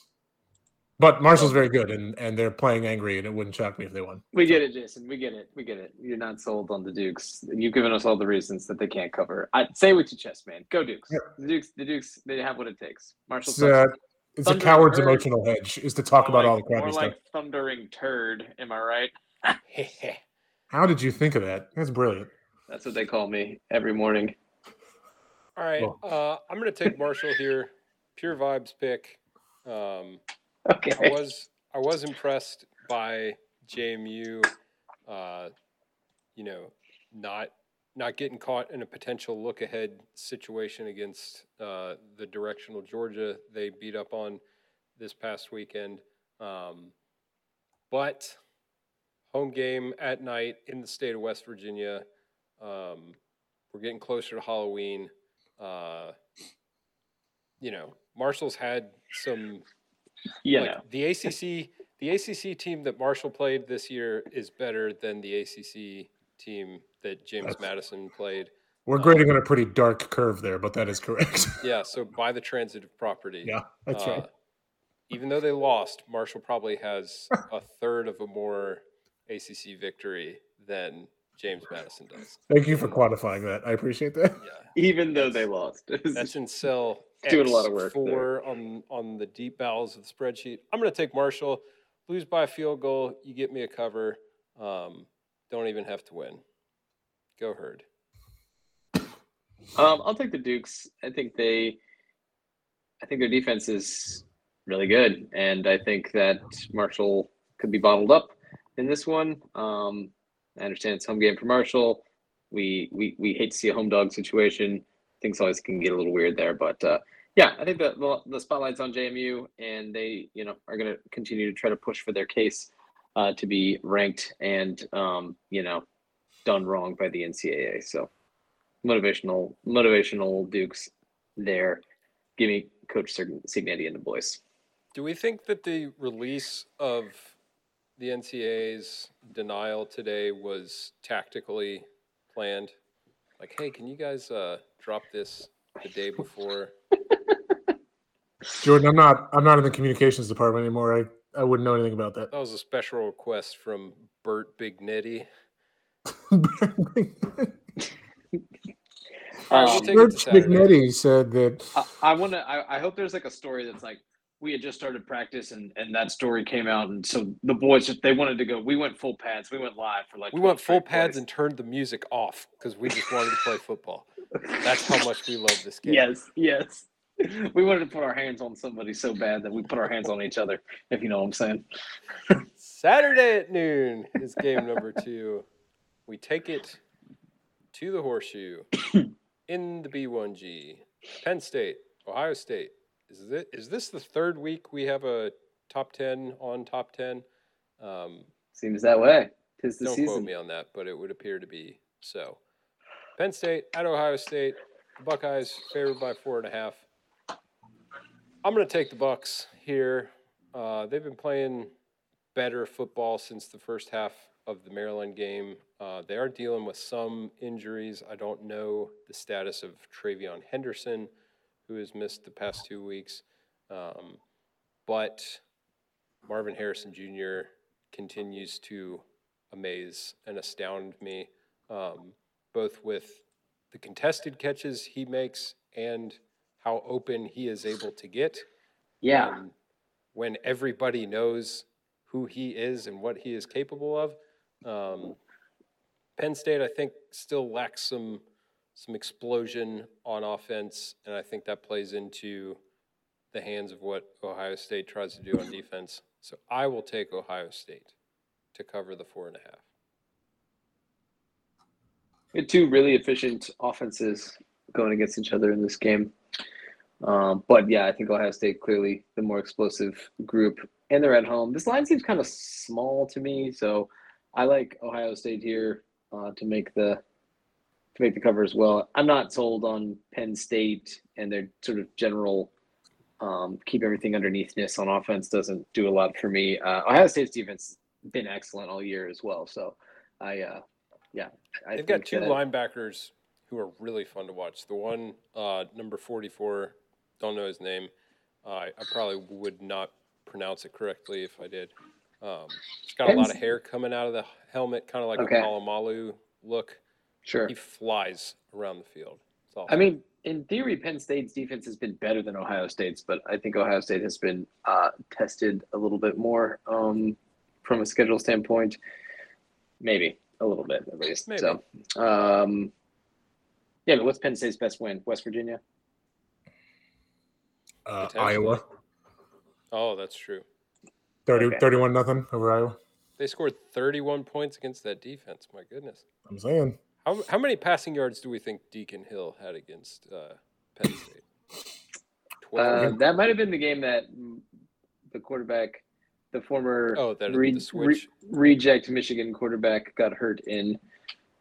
But Marshall's very good, and and they're playing angry, and it wouldn't shock me if they won. We get it, Jason. We get it. We get it. You're not sold on the Dukes. You've given us all the reasons that they can't cover. I say it with your chest, man. Go Dukes. Yeah. The Dukes. The Dukes. They have what it takes. Marshall. It's, uh, it's a coward's herd. emotional hedge is to talk More about all the like- crappy More stuff. like thundering turd. Am I right? How did you think of that? That's brilliant. That's what they call me every morning. All right. Well- Uh, I'm going to take Marshall here. Pure vibes pick. Um, Okay. I was I was impressed by JMU, uh, you know, not not getting caught in a potential look ahead situation against uh, the directional Georgia they beat up on this past weekend. Um, but home game at night in the state of West Virginia. Um, we're getting closer to Halloween. Uh, you know, Marshall's had some You like, know. the ACC, the ACC team that Marshall played this year is better than the ACC team that James That's- Madison played. We're grading on a pretty dark curve there, but that is correct. Yeah, so by the transitive property. yeah, that's uh, right. Even though they lost, Marshall probably has a third of a more ACC victory than James Madison does. Thank you for quantifying that. I appreciate that. Yeah, Even though they lost. that's in cell Doing a lot of work there. four on on the deep bowels of the spreadsheet. I'm going to take Marshall. Lose by a field goal, you get me a cover. Um, don't even have to win. Go herd. Um, I'll take the Dukes. I think they, I think their defense is really good, and I think that Marshall could be bottled up in this one. Um, I understand it's home game for Marshall. We we we hate to see a home dog situation. Things always can get a little weird there, but uh, yeah, I think that the, the spotlight's on JMU, and they you know are going to continue to try to push for their case uh, to be ranked and um, you know done wrong by the NCAA. So motivational motivational Dukes there. Give me Coach Sig- Cignetti and the boys. Do we think that the release of the NCAA's denial today was tactically planned? Like, hey, can you guys uh, drop this the day before? Jordan, I'm not. I'm not in the communications department anymore. I I wouldn't know anything about that. That was a special request from Curt Cignetti. All right, we'll Um, Bert to Saturday. Said that I, I want to. I, I hope there's like a story that's like we had just started practice and and that story came out and so the boys just they wanted to go. We went full pads. We went live for like We went full pads plays. and turned the music off because we just wanted to play football. That's how much we love this game. Yes, yes. We wanted to put our hands on somebody so bad that we put our hands on each other. If you know what I'm saying. Saturday at noon is game number two. We take it to the horseshoe in the B1G. Penn State, Ohio State. Is this, is this the third week we have a top 10 on top 10? Um, Seems that way. Tis the don't quote season. me on that, but it would appear to be so. Penn State at Ohio State. The Buckeyes favored by four and a half. I'm going to take the Bucks here. Uh, they've been playing better football since the first half of the Maryland game. Uh, they are dealing with some injuries. I don't know the status of TreVeyon Henderson, who has missed the past two weeks. Um, but Marvin Harrison Jr. continues to amaze and astound me, um, both with the contested catches he makes and how open he is able to get. Yeah. um, when everybody knows who he is and what he is capable of. Um, Penn State, I think, still lacks some some explosion on offense, and I think that plays into the hands of what Ohio State tries to do on defense. So I will take Ohio State to cover the four and a half. We had two really efficient offenses going against each other in this game. Um, but yeah, I think Ohio State clearly the more explosive group, and they're at home. This line seems kind of small to me, so I like Ohio State here uh, to make the to make the cover as well. I'm not sold on Penn State and their sort of general um, keep everything underneathness on offense doesn't do a lot for me. Uh, Ohio State's defense been excellent all year as well, so I uh, yeah, I They've got two that- linebackers who are really fun to watch. The one, uh, number 44, don't know his name. Uh, I probably would not pronounce it correctly if I did. Um, he's got a lot of hair coming out of the helmet, kind of like Okay. a Polamalu look. Sure. He flies around the field. It's I awesome. mean, in theory, Penn State's defense has been better than Ohio State's, but I think Ohio State has been uh, tested a little bit more um, from a schedule standpoint. Maybe a little bit at least. Maybe. So, um, yeah, but what's Penn State's best win? West Virginia. Uh, Iowa, oh, that's true. 30, Okay. 31 nothing over Iowa. They scored 31 points against that defense. My goodness. I'm saying. How, how many passing yards do we think Deacon Hill had against uh, Penn State? Uh, that might have been the game that the quarterback, the former oh, that re- the re- reject Michigan quarterback, got hurt in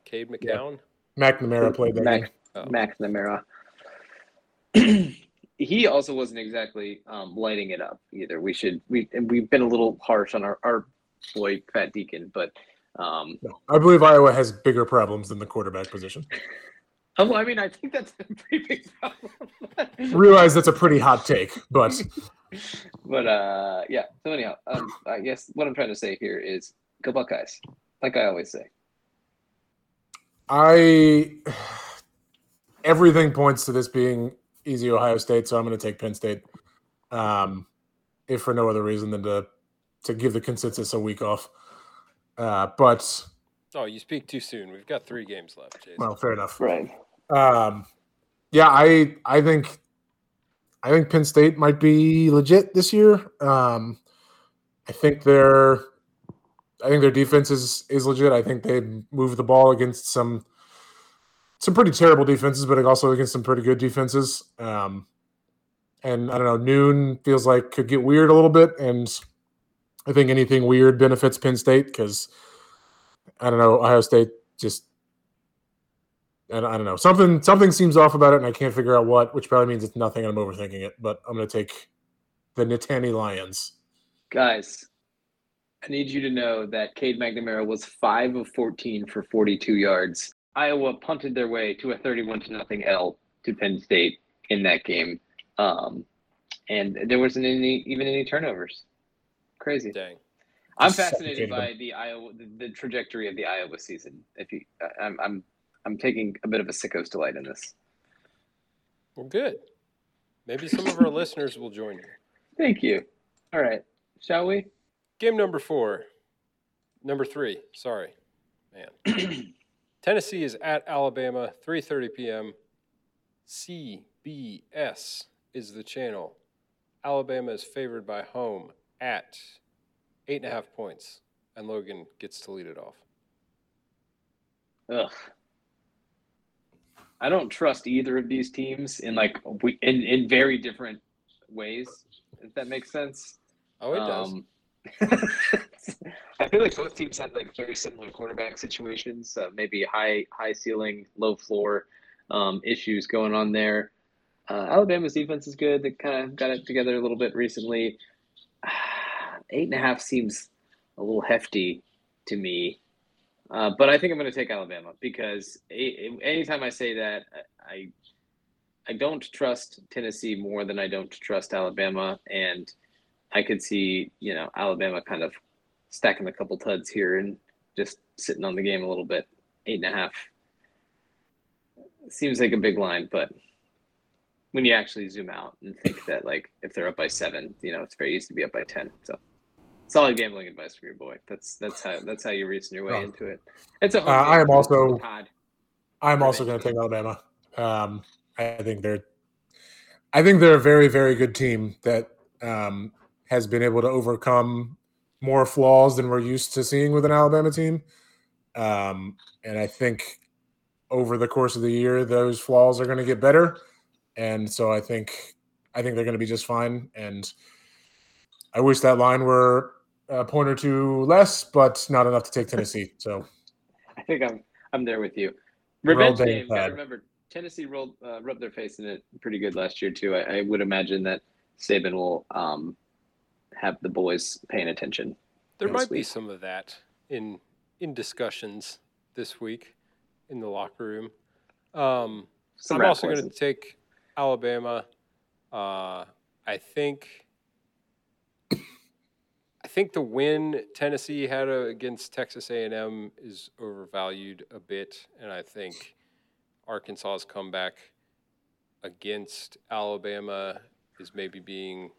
Cade McCown. McNamara played that game. Mac, Oh. Mac Namara. he also wasn't exactly um, lighting it up either. We should we and we've been a little harsh on our, our boy Fat Deacon, but um, No, I believe Iowa has bigger problems than the quarterback position. oh, I mean I think that's a pretty big problem. Realize that's a pretty hot take, but but uh, yeah. So anyhow, um, I guess what I'm trying to say here is go Buckeyes, like I always say. I everything points to this being easy Ohio State, so I'm going to take Penn State. Um, if for no other reason than to to give the consensus a week off. Uh, but Oh, you speak too soon. We've got three games left, Jason. well, fair enough. Right. Um, yeah, I I think I think Penn State might be legit this year. Um, I think their I think their defense is is legit. I think they move the ball against some some pretty terrible defenses, but also against some pretty good defenses. Um, and I don't know, noon feels like could get weird a little bit, and I think anything weird benefits Penn State because I don't know Ohio State just and I don't know something something seems off about it, and I can't figure out what, which probably means it's nothing. and I'm overthinking it, but I'm going to take the Nittany Lions. Guys, I need you to know that Cade McNamara was five of 14 for 42 yards. Iowa punted their way to a 31 to nothing L to Penn State in that game, um, and there wasn't any even any turnovers. Crazy. Dang. I'm fascinated by the Iowa the, the trajectory of the Iowa season. If you, I'm I'm I'm taking a bit of a sicko's delight in this. Well, good. Maybe some of our listeners will join you. Thank you. All right, shall we? Game number four. Number three. Sorry, man. Tennessee is at Alabama, 3:30 p.m. CBS is the channel. Alabama is favored by home at eight and a half points, and Logan gets to lead it off. Ugh. I don't trust either of these teams in like we- in in very different ways. If that makes sense. Oh, it does. Um, I feel like both teams had like very similar quarterback situations. Uh, maybe high high ceiling, low floor um, issues going on there. Uh, Alabama's defense is good. They kind of got it together a little bit recently. Eight and a half seems a little hefty to me, uh, but I think I'm going to take Alabama because anytime I say that, I I don't trust Tennessee more than I don't trust Alabama, and I could see you know Alabama kind of stacking a couple tuds here and just sitting on the game a little bit. Eight and a half seems like a big line, but when you actually zoom out and think that like if they're up by seven, you know it's very easy to be up by ten. So solid gambling advice from your boy. That's that's how that's how you reason your way Oh. into it. It's a Uh, I am also- Todd. I'm also going to take Alabama. Um, I think they're, I think they're a very, very good team that um, has been able to overcome more flaws than we're used to seeing with an Alabama team. Um, and I think over the course of the year, those flaws are going to get better. And so I think, I think they're going to be just fine. And I wish that line were a point or two less, but not enough to take Tennessee. So I think I'm I'm there with you. Revenge game. Gotta remember, Tennessee rolled uh, rubbed their face in it pretty good last year too. I, I would imagine that Saban will um, have the boys paying attention. There Yes, might be some of that in in discussions this week in the locker room. Um, Some I'm also going to take Alabama. Uh, I think think the win Tennessee had uh, against Texas A&M is overvalued a bit, and I think Arkansas's comeback against Alabama is maybe being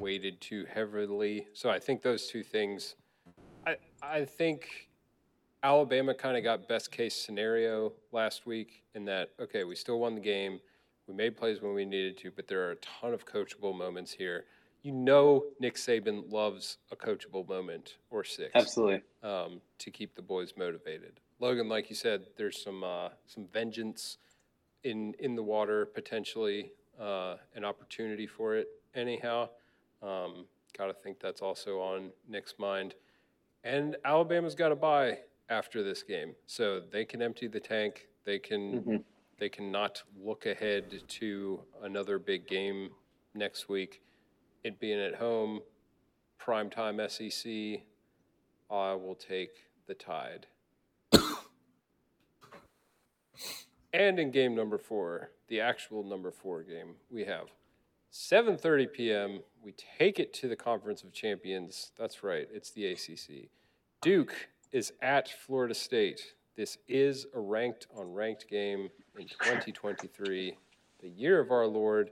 weighted too heavily. So I think those two things. I I think Alabama kind of got best case scenario last week in that okay, we still won the game. We made plays when we needed to, but there are a ton of coachable moments here. You know, Nick Saban loves a coachable moment or six Absolutely. um, to keep the boys motivated. Logan, like you said, there's some uh, some vengeance in in the water potentially, uh, an opportunity for it. Anyhow, um, got to think that's also on Nick's mind. And Alabama's got to buy after this game, so they can empty the tank. They can Mhm. they can not look ahead to another big game next week. It being at home, primetime SEC, I will take the Tide. and in game number four, the actual number four game, we have 7:30 p.m. We take it to the Conference of Champions. That's right, it's the ACC. Duke is at Florida State. This is a ranked on ranked game in 2023, the year of our Lord.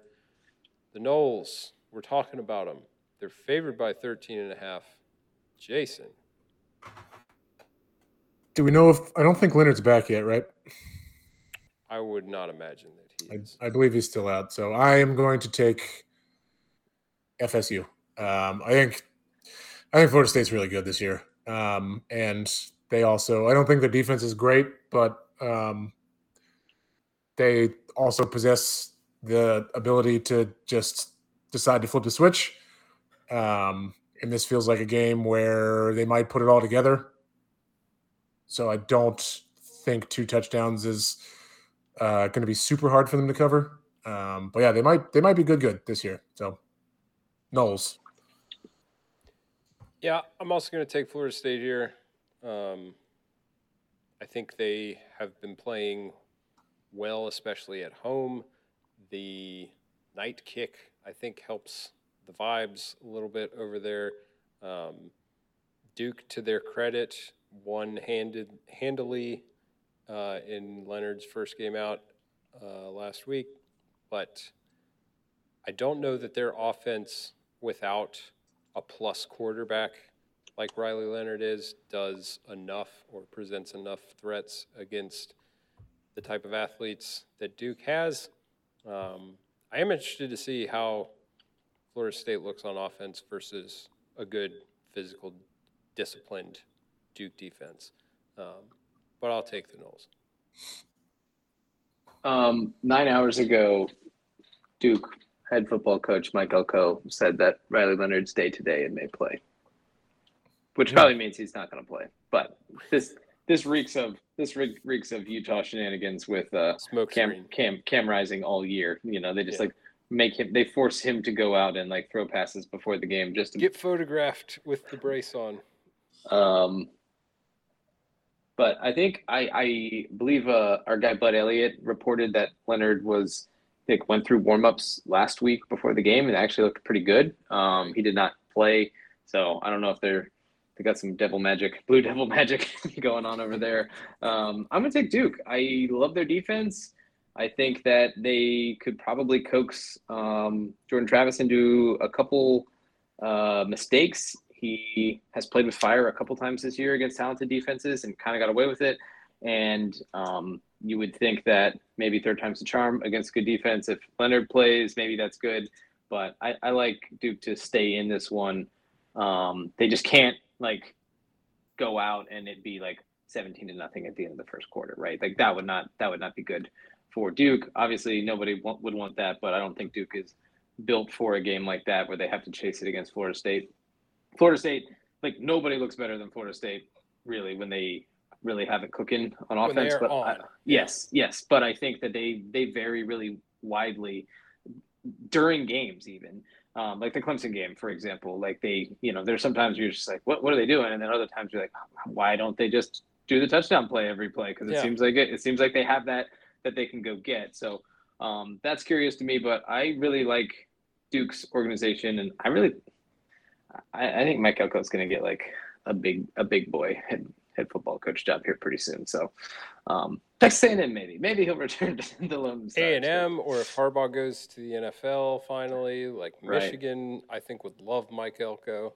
The Noles, we're talking about them. They're favored by 13 and a half. Jason, Do we know if I don't think Leonard's back yet, right? I would not imagine that he is. I, I believe he's still out. So I am going to take FSU. Um, I think I think Florida State's really good this year, um, and they also I don't think their defense is great, but um, they also possess the ability to just decide to flip the switch. Um, and this feels like a game where they might put it all together. So I don't think two touchdowns is uh, going to be super hard for them to cover. Um, but yeah, they might they might be good good this year. So Noles. Yeah, I'm also going to take Florida State here. Um, I think they have been playing well, especially at home. The night kick, I think, helps the vibes a little bit over there. Um, Duke, to their credit, won handed handily uh, in Leonard's first game out uh, last week, but I don't know that their offense without a plus quarterback like Riley Leonard is does enough or presents enough threats against the type of athletes that Duke has. Um, I am interested to see how Florida State looks on offense versus a good physical, disciplined Duke defense. Um, but I'll take the Noles. Um, nine hours ago, Duke head football coach Mike Elko said that Riley Leonard's day to day and may play, which Yeah. probably means he's not going to play. But this this reeks of this re- reeks of Utah shenanigans with uh, Smoke Cam screen. Cam Cam Rising all year. You know, they just Yeah. like make him they force him to go out and like throw passes before the game just to Get photographed with the brace on. Um, but I think I, I believe uh, our guy Bud Elliott reported that Leonard was I think went through warmups last week before the game and actually looked pretty good. Um, he did not play, so I don't know if they're they got some devil magic, blue devil magic going on over there. Um, I'm gonna take Duke. I love their defense. I think that they could probably coax um, Jordan Travis into a couple uh, mistakes. He has played with fire a couple times this year against talented defenses and kind of got away with it. And um, you would think that maybe third time's the charm against good defense. If Leonard plays, maybe that's good. But I, I like Duke to stay in this one. Um, they just can't like go out and it be like 17 to nothing at the end of the first quarter, right? Like that would not that would not be good for Duke. Obviously, nobody want, would want that, but I don't think Duke is built for a game like that where they have to chase it against Florida State. Florida State, like nobody looks better than Florida State, really, when they really have it cooking on offense. But on. I, yes, yes, but I think that they they vary really widely during games, even. Um, like the Clemson game, for example, like they, you know, there's sometimes you're just like, what, what are they doing? And then other times you're like, why don't they just do the touchdown play every play? Because it Yeah. seems like it, it seems like they have that that they can go get. So um, that's curious to me, but I really like Duke's organization, and I really, I, I think Mike Elko's going to get like a big a big boy head, football coach job here pretty soon. So um, Texas A&M maybe maybe he'll return to the Lone Stars. A and M, or if Harbaugh goes to the NFL finally, like Right. Michigan, I think would love Mike Elko.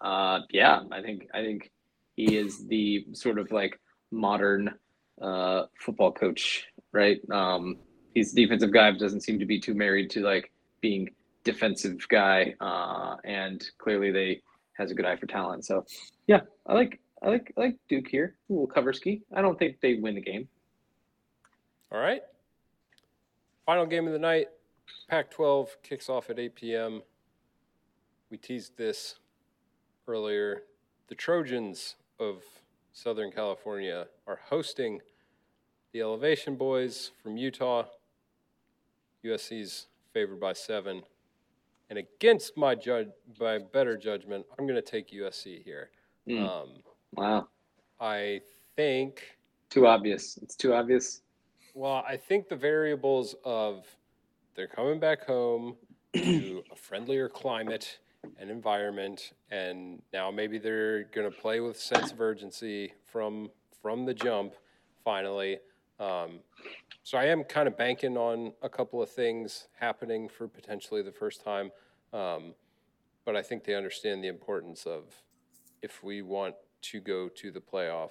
Uh, yeah, I think I think he is the sort of like modern uh, football coach, right? Um, he's a defensive guy, but doesn't seem to be too married to like being defensive guy, uh, and clearly they has a good eye for talent. So, yeah, I like I like I like Duke here. A little cover ski. I don't think they win the game. All right. Final game of the night. Pac 12 kicks off at 8 p.m. We teased this earlier. The Trojans of Southern California are hosting the Elevation Boys from Utah. USC's favored by seven. And against my judge, by better judgment, I'm going to take USC here. Mm. Um, Wow, I think too obvious. It's too obvious. Well, I think the variables of they're coming back home to a friendlier climate and environment, and now maybe they're going to play with sense of urgency from from the jump. Finally, um, so I am kind of banking on a couple of things happening for potentially the first time, um, but I think they understand the importance of if we want to go to the playoff,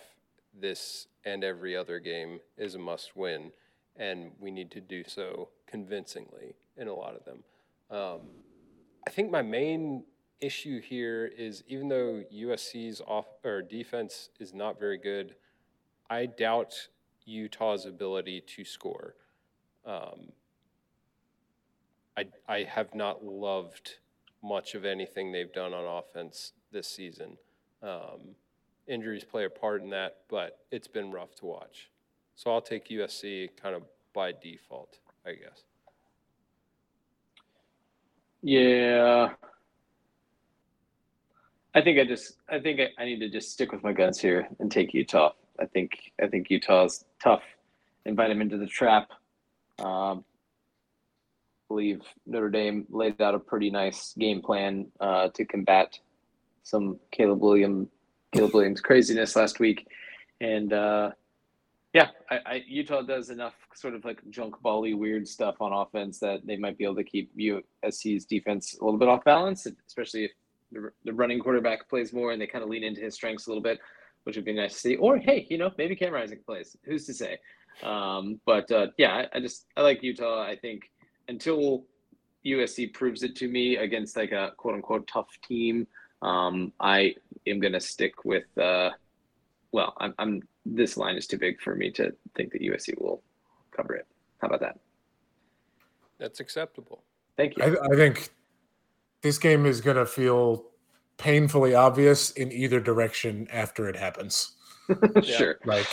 this and every other game is a must win, and we need to do so convincingly in a lot of them. Um, I think my main issue here is even though USC's off or defense is not very good, I doubt Utah's ability to score. Um, I I have not loved much of anything they've done on offense this season. Um, injuries play a part in that, but it's been rough to watch. So I'll take USC kind of by default, I guess. Yeah. I think I just I think I, I need to just stick with my guns here and take Utah. I think I think Utah's tough. Invite them into the trap. Um, believe Notre Dame laid out a pretty nice game plan uh, to combat some Caleb William Caleb Williams craziness last week, and uh, yeah, I, I, Utah does enough sort of like junk bally weird stuff on offense that they might be able to keep USC's defense a little bit off balance, especially if the, the running quarterback plays more and they kind of lean into his strengths a little bit, which would be nice to see. Or hey, you know, maybe Cam Rising plays. Who's to say? Um, but uh, yeah, I, I just I like Utah. I think until USC proves it to me against like a quote unquote tough team, um, I am gonna stick with. Uh, well, I'm, I'm this line is too big for me to think that USC will cover it. How about that? That's acceptable. Thank you. I, I think this game is going to feel painfully obvious in either direction after it happens. sure. Like,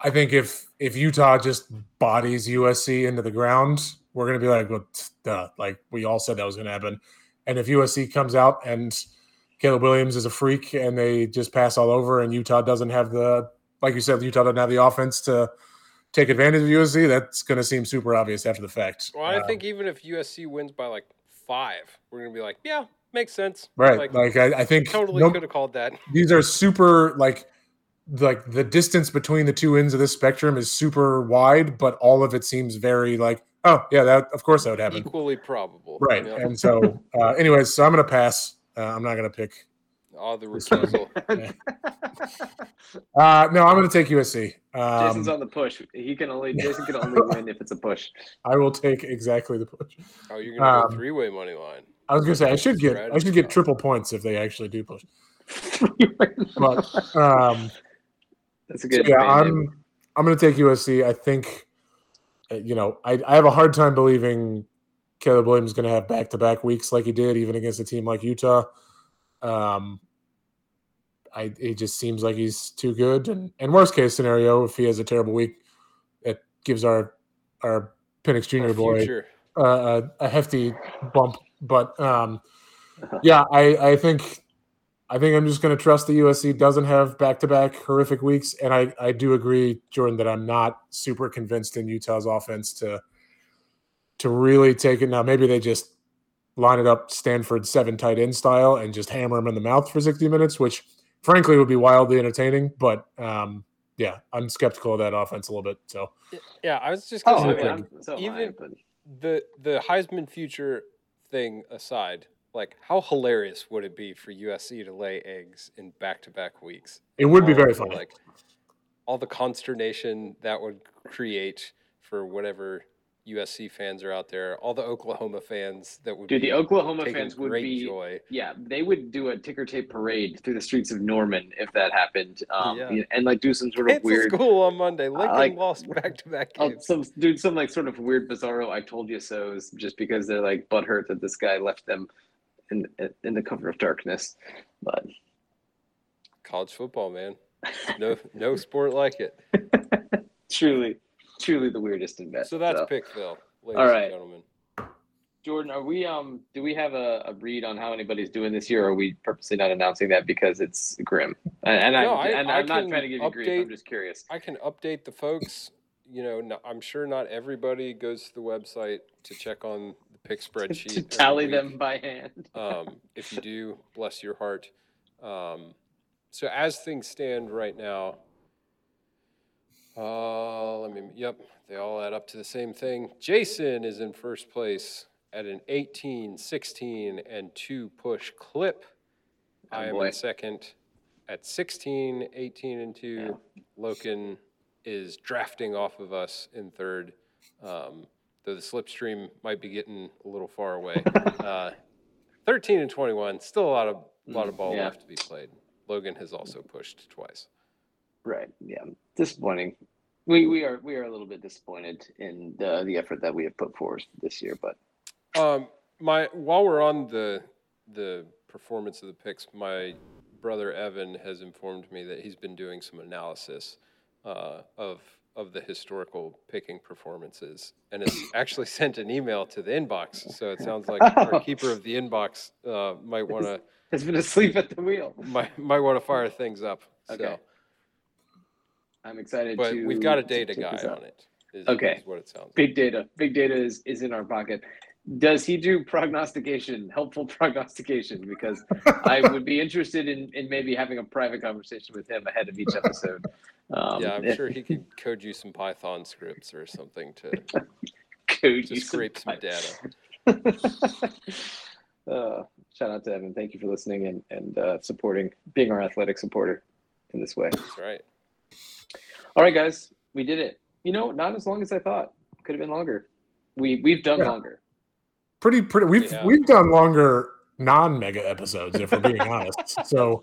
I think if if Utah just bodies USC into the ground, we're going to be like, well, duh. Like we all said that was going to happen. And if USC comes out and Caleb Williams is a freak and they just pass all over, and Utah doesn't have the, like you said, Utah doesn't have the offense to take advantage of USC, that's going to seem super obvious after the fact. Well, I Um, think even if USC wins by like five, we're gonna be like, yeah, makes sense. right. Like, Like, I, I think totally no- could have called that. these are super like like the distance between the two ends of this spectrum is super wide, but all of it seems very like, oh yeah, that of course that would happen. Equally probable. Right. And so, uh, anyways, so I'm going to pass. Uh, I'm not going to pick. All the This recusal. Uh, no, I'm going to take USC. Jason's Um, on the push. He can only Jason can only win if it's a push. I will take exactly the push. oh, you're gonna Um, go three way money line. I was going to say I should get I should get triple points if they actually do push. But um, That's a so good. yeah. I'm I'm going to take USC. I think uh, you know I I have a hard time believing Caleb Williams is going to have back to back weeks like he did even against a team like Utah. Um, I it just seems like he's too good. And and worst case scenario, if he has a terrible week, it gives our our Penix Jr. Boy uh, a, a hefty bump. But um, yeah, I I think I think I'm just going to trust the USC doesn't have back to back horrific weeks, and I I do agree, Jordan, that I'm not super convinced in Utah's offense to to really take it. Now maybe they just line it up Stanford seven tight end style and just hammer them in the mouth for 60 minutes, which frankly would be wildly entertaining. But um, yeah, I'm skeptical of that offense a little bit. So Yeah, I was just Oh, gonna I say, mean, so even- the the Heisman future thing aside, like how hilarious would it be for USC to lay eggs in back to back weeks? it would be very the, funny. Like all the consternation that would create for whatever USC fans are out there, all the Oklahoma fans that would do the Oklahoma fans would be joy. yeah, they would do a ticker tape parade through the streets of Norman if that happened. Um, Yeah. and like do some sort of Cancel weird school on Monday. Lincoln like- lost back to back Oh, games. some dude, some like sort of weird, bizarro. I told you so's, just because they're like butthurt that this guy left them in in the cover of darkness. But College football, man. No no sport like it. truly, truly the weirdest in bet. So that's Pickville, ladies All right. and gentlemen. Jordan. Are we um? Do we have a, a read on how anybody's doing this year? Or are we purposely not announcing that because it's grim? And, and No, I, I- and I I'm not trying to give you grief. I'm just curious. I can update the folks. You know, no, I'm sure not everybody goes to the website to check on the pick spreadsheet. to tally week. them by hand. Um, if you do, bless your heart. Um, so as things stand right now, uh, let me. Yep, they all add up to the same thing. Jason is in first place at an 18, 16, and two push clip. Oh, I am boy. in second at 16, 18, and two. Logan is drafting off of us in third. Um, though the slipstream might be getting a little far away. Uh, 13 and 21, still a lot of lot of ball Mm, yeah. left to be played. Logan has also pushed twice. Right. Yeah. Disappointing. We we are we are a little bit disappointed in the the effort that we have put forth this year, but Um, my while we're on the the performance of the picks, my brother Evan has informed me that he's been doing some analysis uh, of of the historical picking performances, and has actually sent an email to the inbox. So it sounds like our keeper of the inbox uh, might want to has been asleep at the wheel. might might want to fire things up. Okay. So, I'm excited but to. we've got a data guy on it. Is, Okay. is what it sounds like. Big data. Big data is is in our pocket. Does he do prognostication, helpful prognostication? Because I would be interested in, in maybe having a private conversation with him ahead of each episode. Um, yeah, I'm sure he could code you some Python scripts or something to Code to you scrape some some data. uh, shout out to Evan. Thank you for listening and and uh, supporting, being our athletic supporter in this way. That's right. All right, guys, we did it. You know, not as long as I thought. Could have been longer. We we've done Yeah. longer. Pretty, pretty. We've Yeah. we've done longer non-mega episodes, if we're being honest. So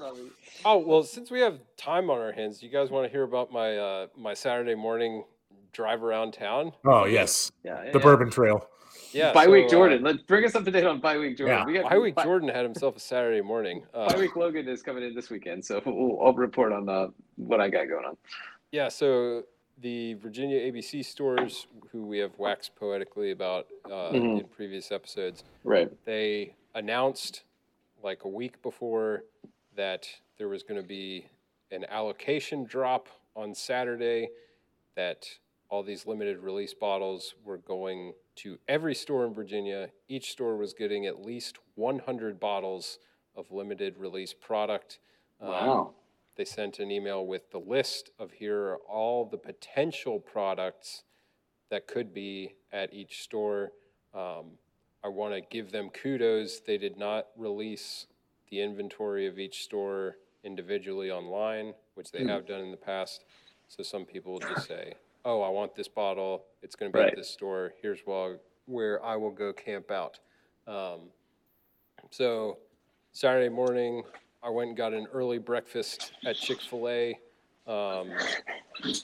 Oh well, since we have time on our hands, you guys want to hear about my uh, my Saturday morning drive around town? Oh yes, yeah, the yeah. Bourbon Trail. Yeah, Bye week so, uh, Jordan. Let's bring us up to date on bye week Jordan. Yeah. We bye week Jordan had himself a Saturday morning. Uh, Bye week Logan is coming in this weekend, so we'll, I'll report on uh, what I got going on. Yeah, so the Virginia ABC stores, who we have waxed poetically about uh, Mhm. in previous episodes, Right. they announced like a week before that there was going to be an allocation drop on Saturday, that all these limited release bottles were going to every store in Virginia. Each store was getting at least 100 bottles of limited release product. Um, Wow. They sent an email with the list of here are all the potential products that could be at each store. Um, I want to give them kudos. They did not release the inventory of each store individually online, which they Hmm. have done in the past. So some people will just say, "Oh, I want this bottle. It's going to be Right. at this store. Here's where where I will go camp out." Um, so Saturday morning, I went and got an early breakfast at Chick Fil A. Um,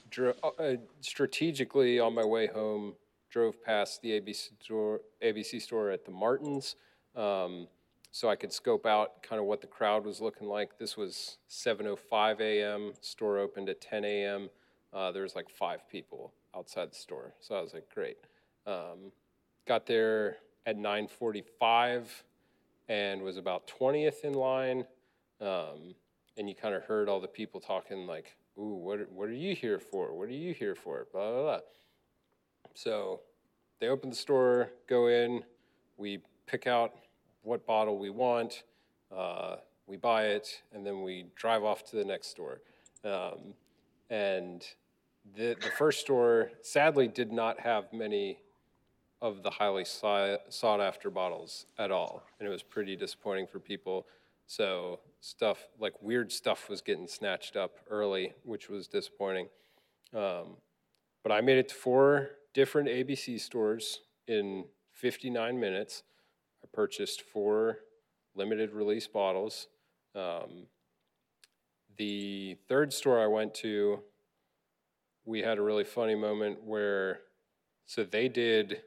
dro- uh, strategically on my way home, drove past the ABC store, ABC store at the Martins, um, so I could scope out kind of what the crowd was looking like. This was 7:05 a.m. Store opened at 10 a.m. Uh, there was like five people outside the store, so I was like, great. Um, got there at 9:45 and was about 20th in line. Um, and you kind of heard all the people talking like, "Ooh, what are- what are you here for? What are you here for?" Blah blah blah. So they open the store, go in, we pick out what bottle we want. Uh, we buy it, and then we drive off to the next store. Um, and the the first store sadly did not have many of the highly sought after bottles at all, and it was pretty disappointing for people. So stuff like weird stuff was getting snatched up early, which was disappointing. Um, but I made it to four different ABC stores in 59 minutes. I purchased four limited release bottles. Um, the third store I went to, we had a really funny moment where, so they did,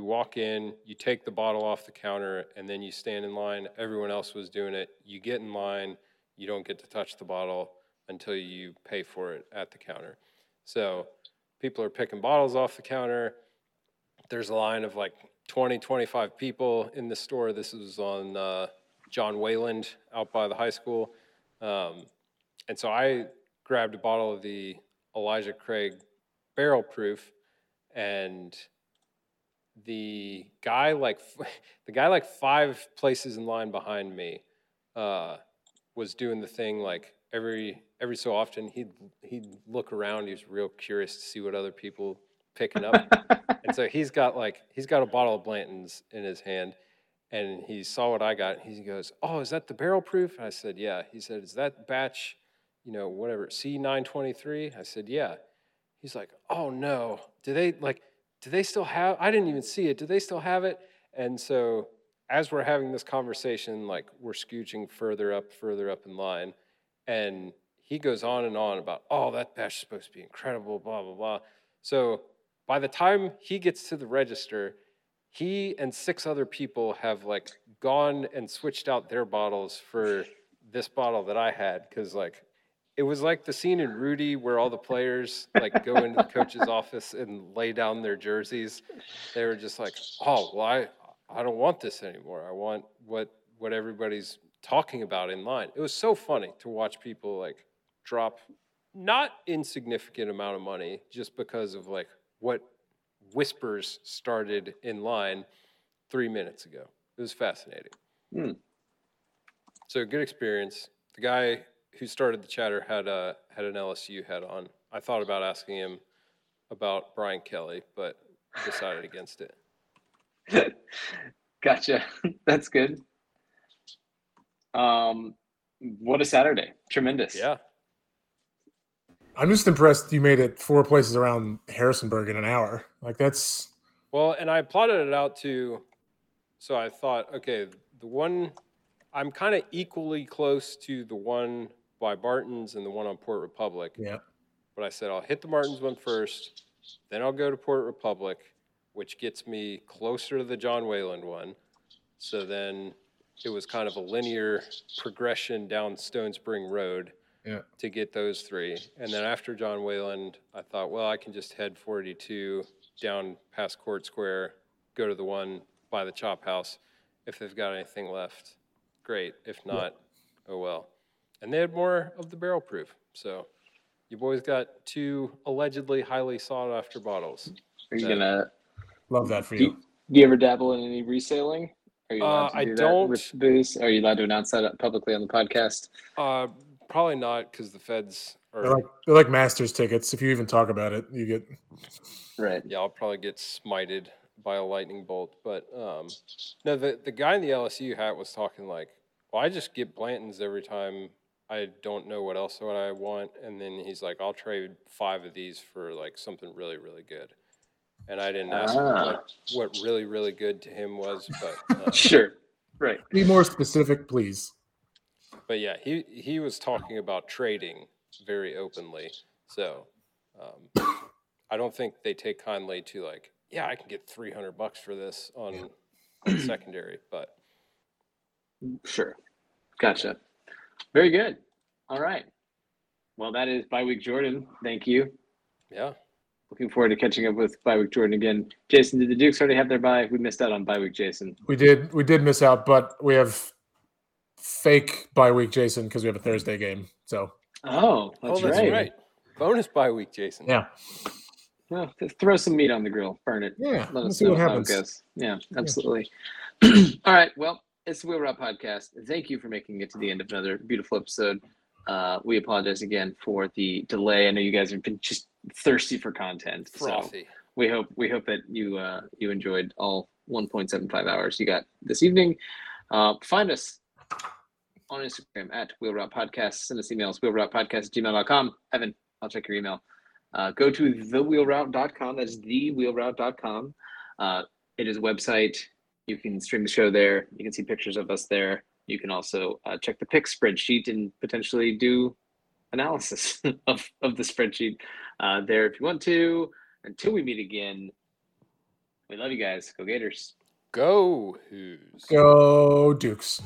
you walk in, you take the bottle off the counter, and then you stand in line. Everyone else was doing it. You get in line, you don't get to touch the bottle until you pay for it at the counter. So people are picking bottles off the counter. There's a line of like 20, 25 people in the store. This is on uh, John Wayland out by the high school. Um, and so I grabbed a bottle of the Elijah Craig barrel proof and the guy like the guy like five places in line behind me uh, was doing the thing like every every so often he'd he'd look around he was real curious to see what other people picking up. And so he's got like he's got a bottle of blanton's in his hand and he saw what i got and he goes oh is that the barrel proof? And i said yeah. He said is that batch you know whatever c923 i said yeah. He's like oh no. Do they like do they still have i didn't even see it. Do they still have it? And so as we're having this conversation like we're scooching further up further up in line and he goes on and on about oh that batch is supposed to be incredible blah blah blah. So by the time he gets to the register he and six other people have like gone and switched out their bottles for this bottle that i had because like it was like the scene in Rudy where all the players like go into the coach's office and lay down their jerseys. They were just like, "Oh, well, I I don't want this anymore. I want what what everybody's talking about in line." It was so funny to watch people like drop not insignificant amount of money just because of like what whispers started in line 3 minutes ago. It was fascinating. Hmm. So good experience. The guy who started the chatter had a had an LSU hat on. I thought about asking him about Brian Kelly, but decided against it. gotcha. That's good. Um, what a Saturday! Tremendous. Yeah, I'm just impressed you made it four places around Harrisonburg in an hour. Like that's Well, and I plotted it out to, so I thought, okay, the one, I'm kind of equally close to the one by Barton's and the one on Port Republic. yeah. But I said, I'll hit the Martins one first, then I'll go to Port Republic, which gets me closer to the John Wayland one. So then it was kind of a linear progression down Stone Spring Road Yeah. to get those three. And then after John Wayland, I thought, well, I can just head 42 down past Court Square, go to the one by the Chop House. If they've got anything left, great. If not, oh well. And they had more of the barrel proof. So you boys got two allegedly highly sought after bottles. Are you Yeah. gonna? Love that for Do, you. do you ever dabble in any reselling? Are you allowed Uh, to I do don't. That with booze? Are you allowed to announce that publicly on the podcast? Uh, probably not because the feds are. They're like they're like Masters tickets. If you even talk about it, you get Right. Yeah, I'll probably get smited by a lightning bolt. But um, no, the the guy in the LSU hat was talking like, "Well, I just get Blanton's every time I don't know what else what I want," and then he's like, "I'll trade five of these for like something really really good." And I didn't ask him Ah. what, what really really good to him was, but uh, Sure. Right. be more specific, please. but yeah, he he was talking about trading very openly. So um, I don't think they take kindly to like, yeah, I can get three hundred bucks for this on, on secondary, but Sure. Gotcha. Very good. All right. Well, that is bye week Jordan. Thank you. yeah, Looking forward to catching up with bye week Jordan again. Jason, did the Dukes already have their bye? We missed out on bye week Jason. We did we did miss out, but we have fake bye week Jason because we have a Thursday game. So Oh, that's, oh, that's right. right. Bonus bye week, Jason. yeah, Well, throw some meat on the grill, burn it. yeah. Let Let's see know what happens. Yeah, absolutely. All right. Well, it's the Wheel Route Podcast. Thank you for making it to the end of another beautiful episode. Uh, we apologize again for the delay. I know you guys have been just thirsty for content. So we hope we hope that you uh, you enjoyed all 1.75 hours you got this evening. Uh, find us on Instagram at Wheel Route Podcast. Send us emails, wheelroutepodcast gmail.com. Evan, I'll check your email. Uh, go to thewheelroute.com. That's thewheelroute.com. Uh, it is a website. You can stream the show there. You can see pictures of us there. You can also uh, check the pick spreadsheet and potentially do analysis of, of the spreadsheet uh, there if you want to. Until we meet again, we love you guys. Go Gators. Go Hoos. Go Dukes.